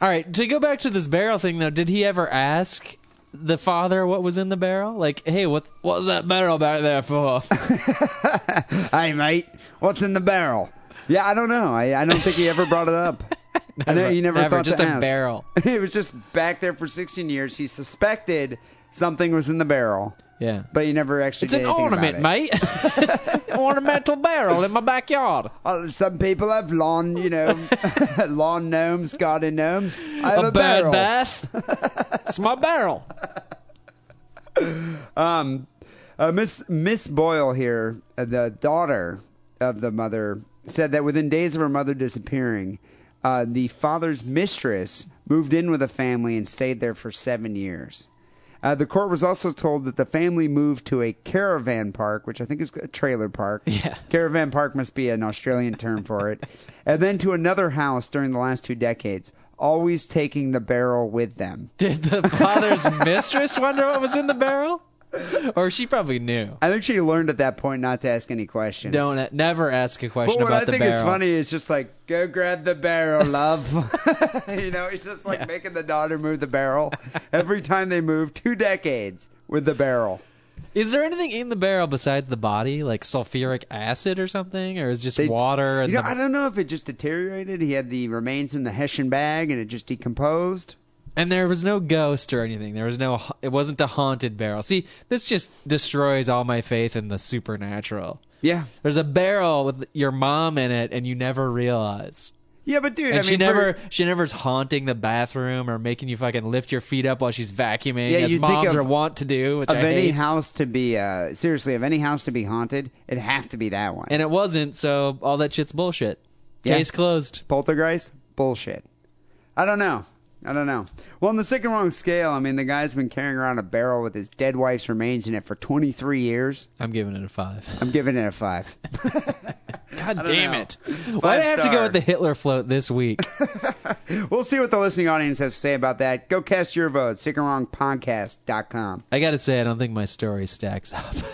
Speaker 5: All right, to go back to this barrel thing though, did he ever ask the father what was in the barrel? Like, hey, what what was that barrel back there for?
Speaker 4: Hey, mate, what's in the barrel? Yeah, I don't know. I, I don't think he ever brought it up. I know you never,
Speaker 5: never,
Speaker 4: thought
Speaker 5: just
Speaker 4: to
Speaker 5: a
Speaker 4: ask.
Speaker 5: barrel.
Speaker 4: it was just back there for 16 years. He suspected something was in the barrel,
Speaker 5: Yeah.
Speaker 4: but you never actually
Speaker 5: It's an ornament,
Speaker 4: it.
Speaker 5: mate. Ornamental barrel in my backyard.
Speaker 4: Uh, some people have lawn, you know, lawn gnomes, garden gnomes. I have a,
Speaker 5: a bad
Speaker 4: barrel.
Speaker 5: bath. it's my barrel.
Speaker 4: Um, uh, Miss Miss Boyle here, uh, the daughter of the mother, said that within days of her mother disappearing, uh, the father's mistress moved in with the family and stayed there for seven years. Uh, the court was also told that the family moved to a caravan park, which I think is a trailer park.
Speaker 5: Yeah.
Speaker 4: Caravan park must be an Australian term for it. and then to another house during the last two decades, always taking the barrel with them.
Speaker 5: Did the father's mistress wonder what was in the barrel? Or she probably knew.
Speaker 4: I think she learned at that point not to ask any questions.
Speaker 5: Don't never ask a
Speaker 4: But
Speaker 5: question
Speaker 4: what
Speaker 5: about
Speaker 4: I
Speaker 5: the
Speaker 4: think
Speaker 5: barrel.
Speaker 4: is funny is just like, go grab the barrel, love. you know, he's just like making the daughter move the barrel every time they move two decades with the barrel.
Speaker 5: Is there anything in the barrel besides the body, like sulfuric acid or something, or is it just
Speaker 4: They-
Speaker 5: water? And
Speaker 4: You know,
Speaker 5: the-
Speaker 4: I don't know if it just deteriorated. He had the remains in the Hessian bag and it just decomposed.
Speaker 5: And there was no ghost or anything. There was no. It wasn't a haunted barrel. See, this just destroys all my faith in the supernatural.
Speaker 4: Yeah.
Speaker 5: There's a barrel with your mom in it, and you never realize.
Speaker 4: Yeah, but dude,
Speaker 5: And
Speaker 4: I
Speaker 5: she
Speaker 4: mean,
Speaker 5: never,
Speaker 4: for-
Speaker 5: she never's haunting the bathroom or making you fucking lift your feet up while she's vacuuming,
Speaker 4: Yeah,
Speaker 5: as moms
Speaker 4: of-
Speaker 5: are wont to do. Which
Speaker 4: of
Speaker 5: I
Speaker 4: any
Speaker 5: hate.
Speaker 4: house to be, uh, seriously, of any house to be haunted, it'd have to be that one.
Speaker 5: and it wasn't. So all that shit's bullshit.
Speaker 4: Yeah.
Speaker 5: Case closed.
Speaker 4: Poltergeist? Bullshit. I don't know. I don't know. Well, on the sick and wrong scale, I mean, the guy's been carrying around a barrel with his dead wife's remains in it for 23 years.
Speaker 5: I'm giving it a five.
Speaker 4: I'm giving it a five.
Speaker 5: God damn
Speaker 4: know.
Speaker 5: it! Why do I have to go with the Hitler float this week?
Speaker 4: we'll see what the listening audience has to say about that. Go cast your vote. Sickandwrongpodcast.com.
Speaker 5: I got to say, I don't think my story stacks up.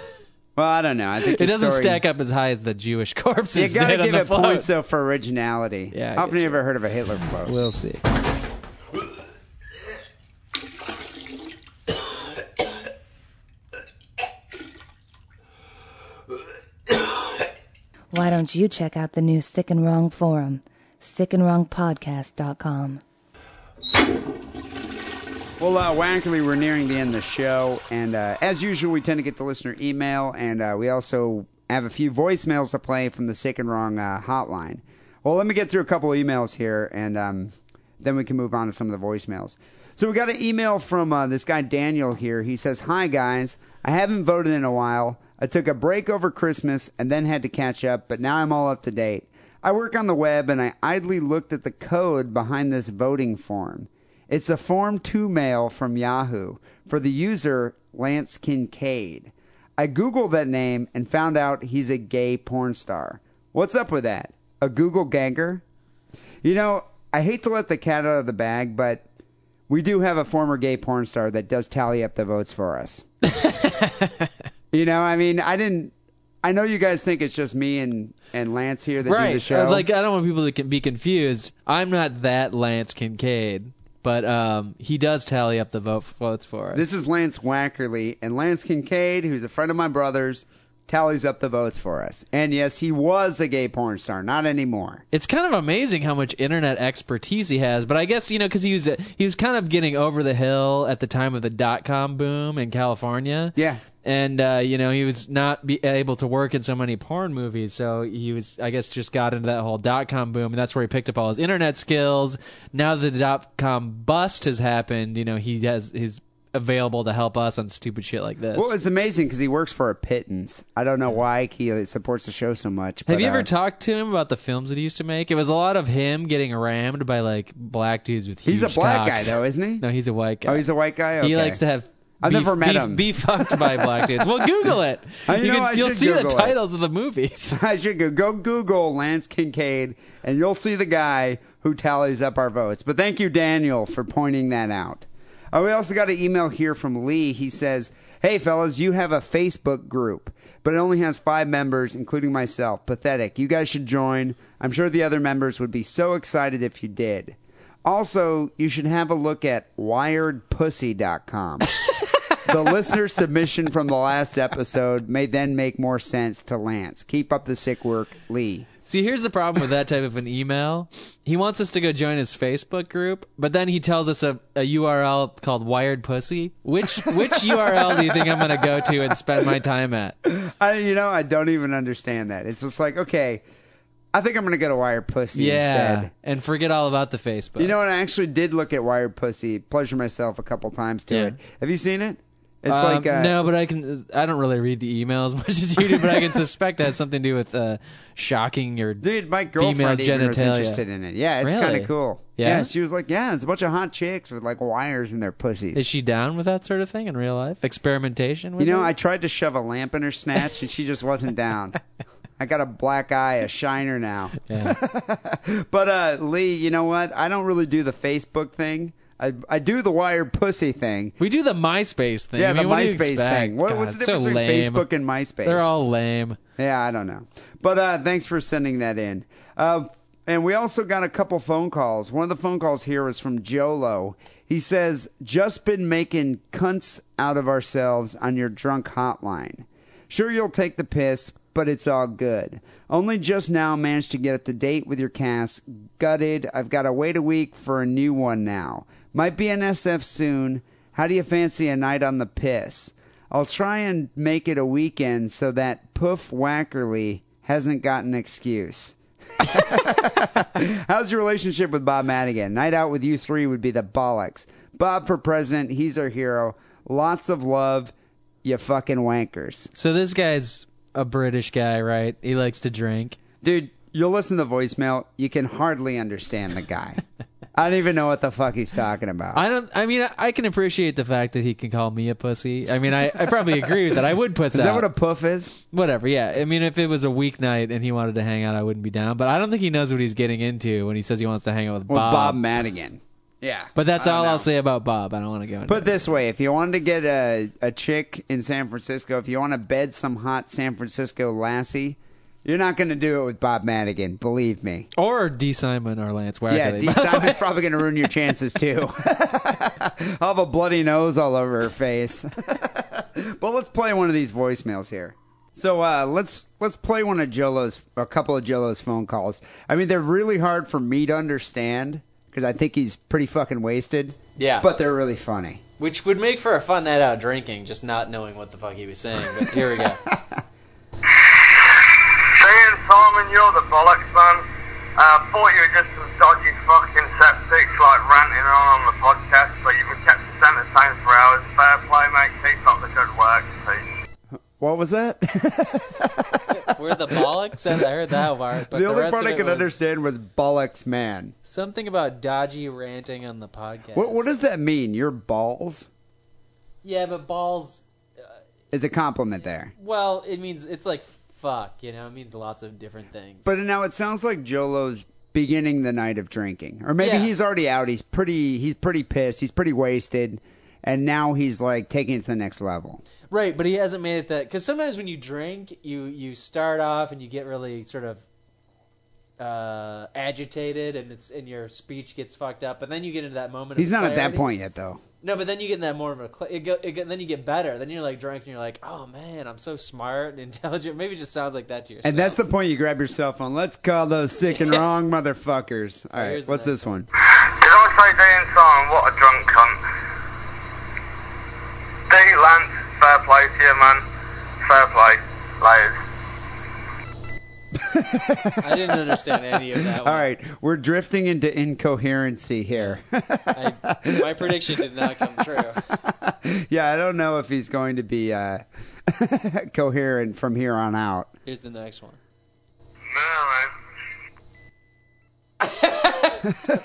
Speaker 4: Well, I don't know. I think
Speaker 5: it doesn't
Speaker 4: story-
Speaker 5: stack up as high as the Jewish corpses
Speaker 4: You gotta give it
Speaker 5: float.
Speaker 4: points though for originality.
Speaker 5: Yeah,
Speaker 4: How often you ever heard of a Hitler float?
Speaker 5: We'll see.
Speaker 6: Why don't you check out the new Sick and Wrong forum, sickandwrongpodcast.com.
Speaker 4: Well, uh, Wackerly, we're nearing the end of the show, and uh, as usual, we tend to get the listener email, and uh, we also have a few voicemails to play from the Sick and Wrong uh, hotline. Well, let me get through a couple of emails here, and um, then we can move on to some of the voicemails. So we got an email from uh, this guy Daniel here. He says, "Hi guys, I haven't voted in a while. I took a break over Christmas and then had to catch up, but now I'm all up to date. I work on the web, and I idly looked at the code behind this voting form." It's a Form 2 mail from Yahoo for the user Lance Kincaid. I Googled that name and found out he's a gay porn star. What's up with that? A Google ganger? You know, I hate to let the cat out of the bag, but we do have a former gay porn star that does tally up the votes for us. you know, I mean, I didn't. I know you guys think it's just me and, and Lance here that do the
Speaker 5: right.
Speaker 4: show.
Speaker 5: Uh, Like I don't want people to con- be confused. I'm not that Lance Kincaid, but um, he does tally up the vote votes for us.
Speaker 4: This is Lance Wackerly, and Lance Kincaid, who's a friend of my brother's, tallies up the votes for us. And yes, he was a gay porn star, not anymore.
Speaker 5: it's kind of amazing how much internet expertise he has. But I guess you know because he was he was kind of getting over the hill at the time of the dot com boom in California.
Speaker 4: Yeah.
Speaker 5: And uh, you know he was not be able to work in so many porn movies, so he was I guess just got into that whole dot com boom, and that's where he picked up all his internet skills. Now that the dot com bust has happened, you know he has his available to help us on stupid shit like this.
Speaker 4: Well, it's amazing because he works for a pittance. I don't know why he supports the show so much.
Speaker 5: Have
Speaker 4: but,
Speaker 5: you ever
Speaker 4: uh,
Speaker 5: talked to him about the films that he used to make? It was a lot of him getting rammed by like black dudes with huge
Speaker 4: He's a black
Speaker 5: cocks.
Speaker 4: guy, though, isn't he?
Speaker 5: No, he's a white guy.
Speaker 4: Oh, he's a white guy.
Speaker 5: He likes to have.
Speaker 4: I've
Speaker 5: be,
Speaker 4: never met
Speaker 5: be,
Speaker 4: him.
Speaker 5: Be fucked by black dudes. Well, Google it.
Speaker 4: I
Speaker 5: you
Speaker 4: know,
Speaker 5: can, you'll see the
Speaker 4: Google it.
Speaker 5: titles of the movies.
Speaker 4: I should go. Go Google Lance Kincaid, and you'll see the guy who tallies up our votes. But thank you, Daniel, for pointing that out. Uh, we also got an email here from Lee. He says, "Hey fellas, you have a Facebook group, but it only has five members, including myself. Pathetic. You guys should join. I'm sure the other members would be so excited if you did. Also, you should have a look at WiredPussy.com." the listener submission from the last episode may then make more sense to Lance. Keep up the sick work, Lee.
Speaker 5: See, here's the problem with that type of an email. He wants us to go join his Facebook group, but then he tells us a, a URL called Wired Pussy. Which which URL do you think I'm going to go to and spend my time at?
Speaker 4: I, you know, I don't even understand that. It's just like, okay, I think I'm going to go to Wired Pussy
Speaker 5: Yeah,
Speaker 4: instead.
Speaker 5: and forget all about the Facebook.
Speaker 4: You know what? I actually did look at Wired Pussy, pleasure myself a couple times to
Speaker 5: Yeah.
Speaker 4: it. Have you seen it? It's
Speaker 5: Um,
Speaker 4: like uh,
Speaker 5: no, but I can. I don't really read the email as much as you do, but I can suspect it has something to do with uh, shocking your.
Speaker 4: Dude, my
Speaker 5: Female
Speaker 4: girlfriend even was
Speaker 5: genitalia.
Speaker 4: interested in it. Yeah, it's
Speaker 5: Really?
Speaker 4: kind of cool.
Speaker 5: Yeah?
Speaker 4: she was like, "Yeah, it's a bunch of hot chicks with like wires in their pussies."
Speaker 5: Is she down with that sort of thing in real life? Experimentation with
Speaker 4: You know,
Speaker 5: it?
Speaker 4: I tried to shove a lamp in her snatch, and she just wasn't down. I got a black eye, a shiner now.
Speaker 5: Yeah.
Speaker 4: But uh, Lee, you know what? I don't really do the Facebook thing. I I do the wired pussy thing.
Speaker 5: We do the MySpace thing.
Speaker 4: Yeah,
Speaker 5: I mean,
Speaker 4: the MySpace thing. What,
Speaker 5: God,
Speaker 4: what's the
Speaker 5: it's so
Speaker 4: difference
Speaker 5: lame.
Speaker 4: between Facebook and MySpace?
Speaker 5: They're all lame.
Speaker 4: Yeah, I don't know. But uh, thanks for sending that in. Uh, and we also got a couple phone calls. One of the phone calls here was from Jolo. He says, just been making cunts out of ourselves on your drunk hotline. Sure, you'll take the piss, but it's all good. Only just now managed to get up to date with your cast. Gutted. I've got to wait a week for a new one now. Might be an SF soon. How do you fancy a night on the piss? I'll try and make it a weekend so that Poof Wackerly hasn't got an excuse. How's your relationship with Bob Madigan? Night out with you three would be the bollocks. Bob for president, he's our hero. Lots of love, you fucking wankers.
Speaker 5: So this guy's a British guy, right? He likes to drink.
Speaker 4: Dude, you'll listen to the voicemail, you can hardly understand the guy. I don't even know what the fuck he's talking about.
Speaker 5: I don't. I mean, I, can appreciate the fact that he can call me a pussy. I mean, I, I probably agree with that. I would puss
Speaker 4: is
Speaker 5: out.
Speaker 4: that what a puff is?
Speaker 5: Whatever. Yeah. I mean, if it was a weeknight and he wanted to hang out, I wouldn't be down. But I don't think he knows what he's getting into when he says he wants to hang out with
Speaker 4: Well,
Speaker 5: Bob.
Speaker 4: Bob Madigan. Yeah.
Speaker 5: but that's
Speaker 4: I don't
Speaker 5: all I'll
Speaker 4: know.
Speaker 5: say about Bob. I don't want to go into
Speaker 4: Put it
Speaker 5: it.
Speaker 4: this way: if you wanted to get a a chick in San Francisco, if you want to bed some hot San Francisco lassie, you're not going to do it with Bob Madigan. Believe me.
Speaker 5: Or Dee Simon or Lance Wackerly.
Speaker 4: Yeah, Dee Simon's probably going to ruin your chances too. I'll have a bloody nose all over her face. but let's play one of these voicemails here. So uh, let's let's play one of Jolo's, a couple of Jolo's phone calls. I mean, they're really hard for me to understand because I think he's pretty fucking wasted.
Speaker 5: Yeah.
Speaker 4: but they're really funny.
Speaker 5: Which would make for a fun night out drinking, just not knowing what the fuck he was saying. But here we go.
Speaker 7: Saying, Simon, you're the bollocks, man. Uh, thought you were just some dodgy fucking septics, like ranting on on the podcast, but you've been kept entertained for hours. Fair play, mate. Keep up the good work. Peace.
Speaker 4: What was that?
Speaker 5: We're the bollocks. I heard that part. But
Speaker 4: the
Speaker 5: the
Speaker 4: only
Speaker 5: rest
Speaker 4: part I could
Speaker 5: was
Speaker 4: understand was bollocks man.
Speaker 5: Something about dodgy ranting on the podcast.
Speaker 4: What what does that mean? Your balls
Speaker 5: Yeah, but balls.
Speaker 4: Uh, is a compliment there.
Speaker 5: Well, it means it's like fuck. You know, it means lots of different things.
Speaker 4: But now it sounds like Jolo's beginning the night of drinking, or maybe
Speaker 5: Yeah.
Speaker 4: he's already out. He's pretty he's pretty pissed. He's pretty wasted, and now he's like taking it to the next level.
Speaker 5: Right, but he hasn't made it that because sometimes when you drink, you you start off and you get really sort of uh, agitated, and it's and your speech gets fucked up, and then you get into that moment.
Speaker 4: He's
Speaker 5: of
Speaker 4: not at that point yet, though.
Speaker 5: No, but then you get in that more of a. Cl- it go, it go, then you get better. Then you're like drunk, and you're like, oh man, I'm so smart and intelligent. Maybe it just sounds like that to yourself.
Speaker 4: And that's the point. You grab your cell phone. Let's call those sick and wrong motherfuckers. All right,
Speaker 5: Here's
Speaker 4: what's this one?
Speaker 7: Did I say Dean Simon, what a drunk cunt? D. Lance, fair play to you, man. Fair play. Layers.
Speaker 5: I didn't understand any of that.
Speaker 4: All
Speaker 5: one.
Speaker 4: right, we're drifting into incoherency here.
Speaker 5: I, my prediction did not come true.
Speaker 4: yeah, I don't know if he's going to be uh, coherent from here on out.
Speaker 5: Here's the next one.
Speaker 7: No, man.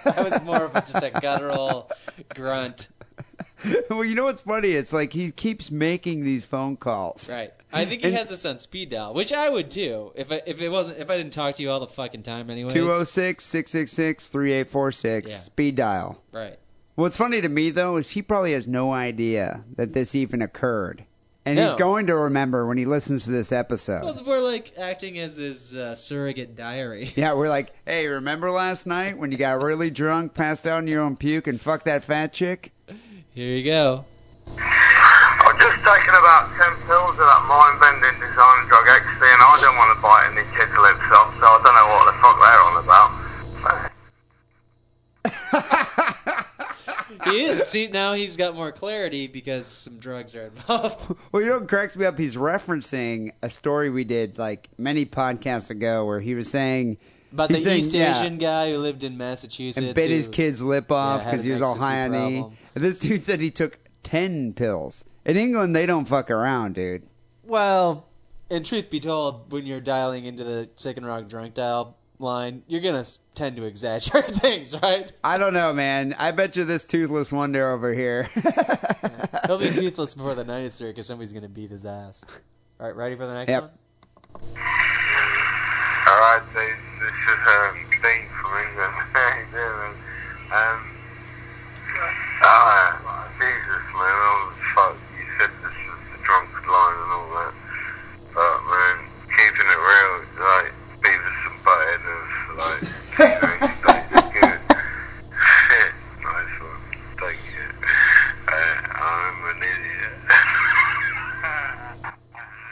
Speaker 5: That was more of a, just a guttural grunt.
Speaker 4: well, you know what's funny? It's like he keeps making these phone calls.
Speaker 5: Right. I think he
Speaker 4: And-
Speaker 5: has this on speed dial, which I would too if I, if it wasn't if I didn't talk to you all the fucking time anyways.
Speaker 4: 206 666 3846,
Speaker 5: Yeah.
Speaker 4: speed dial.
Speaker 5: Right.
Speaker 4: What's funny to me, though, is he probably has no idea that this even occurred. And he's
Speaker 5: No.
Speaker 4: going to remember when he listens to this episode.
Speaker 5: Well, we're like acting as his uh, surrogate diary.
Speaker 4: yeah, we're like, hey, remember last night when you got really drunk, passed out in your own puke, and fucked that fat chick?
Speaker 5: Here you go.
Speaker 7: I've just taken about 10 pills of that mind-bending design drug ecstasy and I don't want to bite any kids' lips off, so I don't know what the fuck they're on about.
Speaker 5: He is. See, now he's got more clarity because some drugs are involved.
Speaker 4: Well, you know what cracks me up? He's referencing a story we did like many podcasts ago where he was saying
Speaker 5: About the
Speaker 4: he's saying,
Speaker 5: East
Speaker 4: yeah,
Speaker 5: Asian guy who lived in Massachusetts
Speaker 4: and bit his kid's lip off because
Speaker 5: an
Speaker 4: he was all high on E. And this dude said he took 10 pills. In England, they don't fuck around, dude.
Speaker 5: Well, and truth be told, when you're dialing into the Sick and Wrong drunk dial line, you're gonna tend to exaggerate things, right?
Speaker 4: I don't know, man. I bet you this toothless wonder over here.
Speaker 5: He'll be toothless before the night is through because somebody's gonna beat his ass. All right, ready for the next
Speaker 4: Yep.
Speaker 5: one?
Speaker 7: Alright, so this is um, Steve from England. How? Um, ah, Jesus, man, oh, fuck, you said this was the drunk line and all that. But, man, keeping it real, like, Beavis and Butthead of, like, keeping stated nice one. Thank you. Uh, I'm an idiot.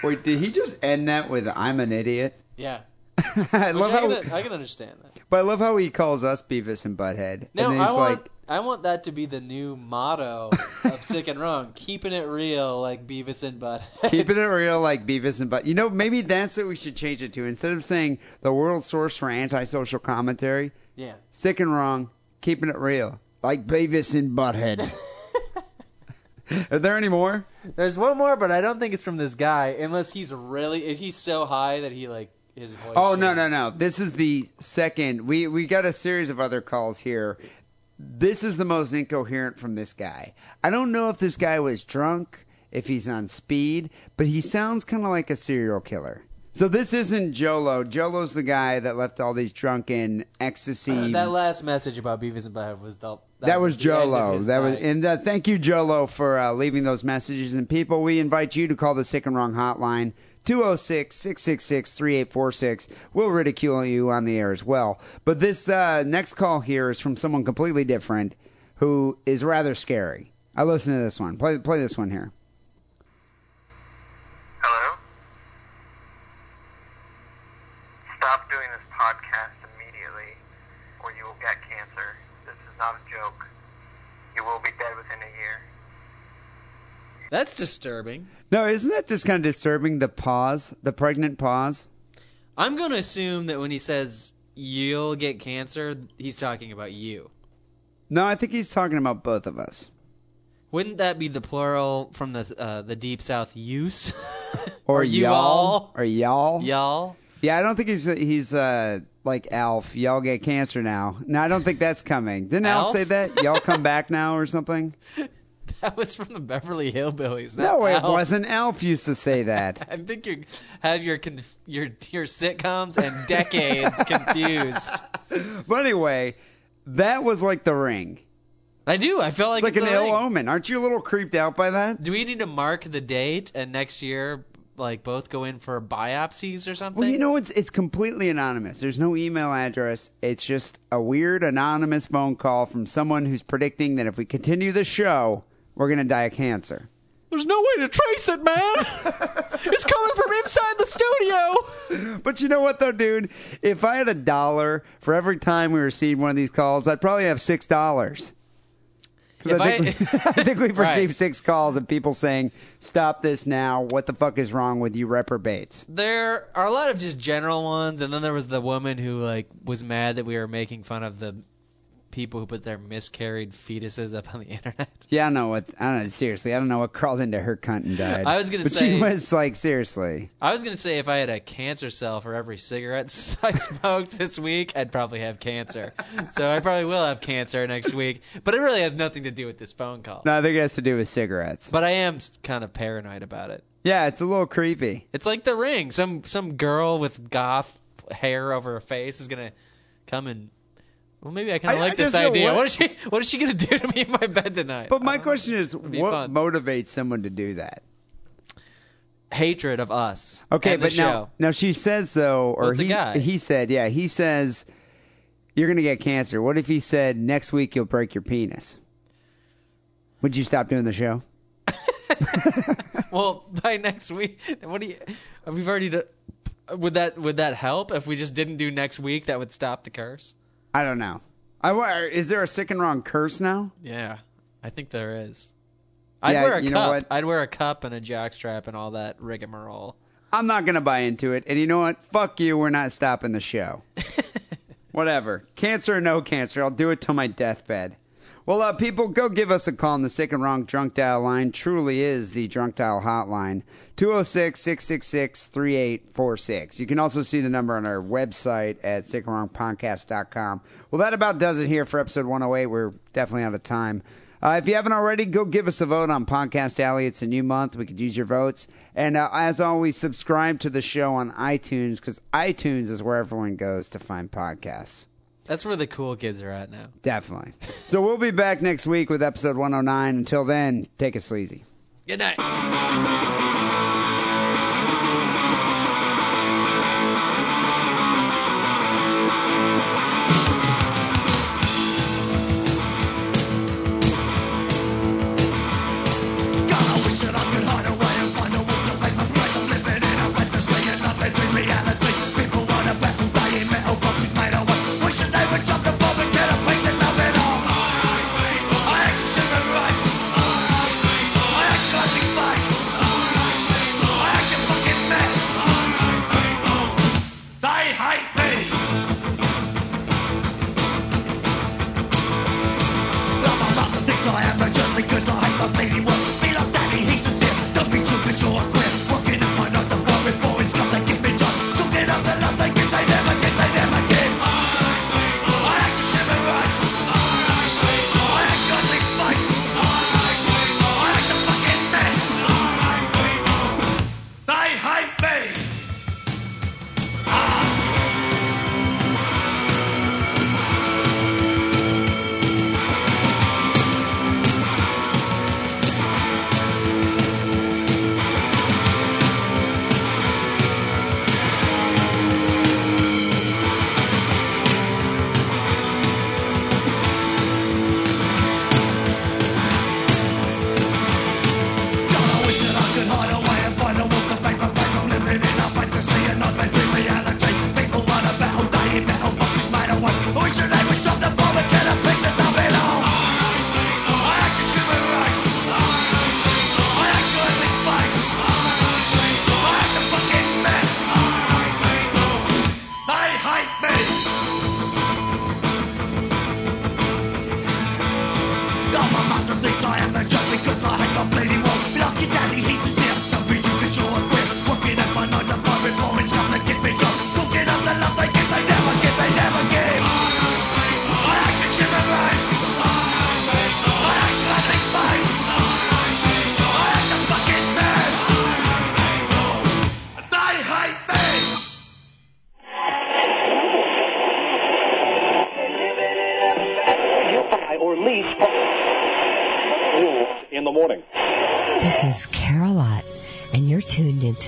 Speaker 4: Wait, did he just end that with "I'm an idiot"?
Speaker 5: Yeah.
Speaker 4: I
Speaker 5: Which
Speaker 4: love
Speaker 5: I,
Speaker 4: how,
Speaker 5: can, I can understand that.
Speaker 4: but I love how he calls us Beavis and Butthead.
Speaker 5: No,
Speaker 4: and then
Speaker 5: I
Speaker 4: he's
Speaker 5: want
Speaker 4: like,
Speaker 5: I want that to be the new motto of Sick and Wrong, keeping it real like Beavis and Butthead.
Speaker 4: keeping it real like Beavis and Butt. You know, maybe that's what we should change it to. Instead of saying the world source for antisocial commentary,
Speaker 5: yeah.
Speaker 4: sick and wrong, keeping it real like Beavis and Butthead. Are there any more?
Speaker 5: There's one more, but I don't think it's from this guy, unless he's really he's so high that he like his voice.
Speaker 4: Oh no no no! This is the second. We we got a series of other calls here. This is the most incoherent from this guy. I don't know if this guy was drunk, if he's on speed, but he sounds kind of like a serial killer. So this isn't Jolo. Jolo's the guy that left all these drunken ecstasy.
Speaker 5: That last message about Beavis and Butthead was the
Speaker 4: That, was
Speaker 5: the end of
Speaker 4: Jolo. That was, and uh, thank you, Jolo, for uh, leaving those messages. And people, we invite you to call the Sick and Wrong hotline. 206-666-3846. We'll ridicule you on the air as well. But this uh, next call here is from someone completely different who is rather scary. I listen to this one. Play play this one here.
Speaker 7: Hello? Stop doing this podcast immediately, or you will get cancer. This is not a joke. You will be dead within a year.
Speaker 5: That's disturbing.
Speaker 4: No, isn't that just kind of disturbing? The pause, the pregnant pause.
Speaker 5: I'm going to assume that when he says you'll get cancer, he's talking about you.
Speaker 4: No, I think he's talking about both of us.
Speaker 5: Wouldn't that be the plural from the uh, the deep south use?
Speaker 4: Or,
Speaker 5: Or
Speaker 4: y'all.
Speaker 5: all.
Speaker 4: Or y'all.
Speaker 5: Y'all.
Speaker 4: Yeah, I don't think he's he's uh, like Alf. Y'all get cancer now. No, I don't think that's coming. Didn't Alf,
Speaker 5: Alf?
Speaker 4: say that? Y'all come back now or something?
Speaker 5: That was from the Beverly Hillbillies.
Speaker 4: No, it
Speaker 5: Alf.
Speaker 4: wasn't. Alf used to say that.
Speaker 5: I think you have your conf- your your sitcoms and decades confused.
Speaker 4: But anyway, that was like the ring.
Speaker 5: I do. I feel like
Speaker 4: It's like
Speaker 5: it's
Speaker 4: an ill omen. Aren't you a little creeped out by that?
Speaker 5: Do we need to mark the date and next year, like both go in for biopsies or something?
Speaker 4: Well, you know, it's it's completely anonymous. There's no email address. It's just a weird anonymous phone call from someone who's predicting that if we continue the show, we're gonna die of cancer.
Speaker 5: There's no way to trace it, man. it's coming from inside the studio.
Speaker 4: But you know what, though, dude? If I had a dollar for every time we received one of these calls, I'd probably have six dollars. Because I, think
Speaker 8: I-
Speaker 4: we, I think we've
Speaker 8: Right.
Speaker 4: received six calls of people saying, "Stop this now! What the fuck is wrong with you reprobates?"
Speaker 8: There are a lot of just general ones, and then there was the woman who like was mad that we were making fun of the people who put their miscarried fetuses up on the internet.
Speaker 4: Yeah, I know what. I don't know. Seriously, I don't know what crawled into her cunt and died.
Speaker 8: I was gonna
Speaker 4: but
Speaker 8: say-
Speaker 4: she was like, seriously.
Speaker 8: I was gonna say if I had a cancer cell for every cigarette I smoked this week, I'd probably have cancer. So I probably will have cancer next week. But it really has nothing to do with this phone call.
Speaker 4: No, I think it has to do with cigarettes.
Speaker 8: But I am kind of paranoid about it.
Speaker 4: Yeah, it's a little creepy.
Speaker 8: It's like the ring. Some some girl with goth hair over her face is gonna come and. Well, maybe I kind of
Speaker 4: I
Speaker 8: like this
Speaker 4: just
Speaker 8: idea.
Speaker 4: what-
Speaker 8: What is she? What is she gonna do to me in my bed tonight?
Speaker 4: But my question is, what
Speaker 8: fun.
Speaker 4: motivates someone to do that?
Speaker 8: Hatred of us.
Speaker 4: Okay,
Speaker 8: and the
Speaker 4: but now,
Speaker 8: show.
Speaker 4: now she says so, or
Speaker 8: it's a
Speaker 4: he
Speaker 8: guy.
Speaker 4: he said, yeah, he says you're gonna get cancer. What if he said next week you'll break your penis? Would you stop doing the show?
Speaker 8: Well, by next week, what do you? We've already. Do, would that would that help if we just didn't do next week? That would stop the curse.
Speaker 4: I don't know. I is there a sick and wrong curse now?
Speaker 8: Yeah, I think there is. I'd
Speaker 4: Yeah,
Speaker 8: wear a
Speaker 4: you know
Speaker 8: cup.
Speaker 4: what?
Speaker 8: I'd wear a cup and a jockstrap and all that rigmarole.
Speaker 4: I'm not gonna buy into it. And you know what? Fuck you. We're not stopping the show. Whatever. Cancer or no cancer, I'll do it till my deathbed. Well, uh, people, go give us a call on the Sick and Wrong Drunk Dial line. Truly is the Drunk Dial hotline. 206 666 3846. You can also see the number on our website at sickandwrongpodcast.com. Well, that about does it here for episode 108. We're definitely out of time. Uh, if you haven't already, go give us a vote on Podcast Alley. It's a new month. We could use your votes. And uh, as always, subscribe to the show on iTunes because iTunes is where everyone goes to find podcasts.
Speaker 8: That's where the cool kids are at now.
Speaker 4: Definitely. So we'll be back next week with episode 109. Until then, take it sleazy.
Speaker 8: Good night.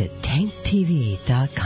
Speaker 2: Into TankTV.com.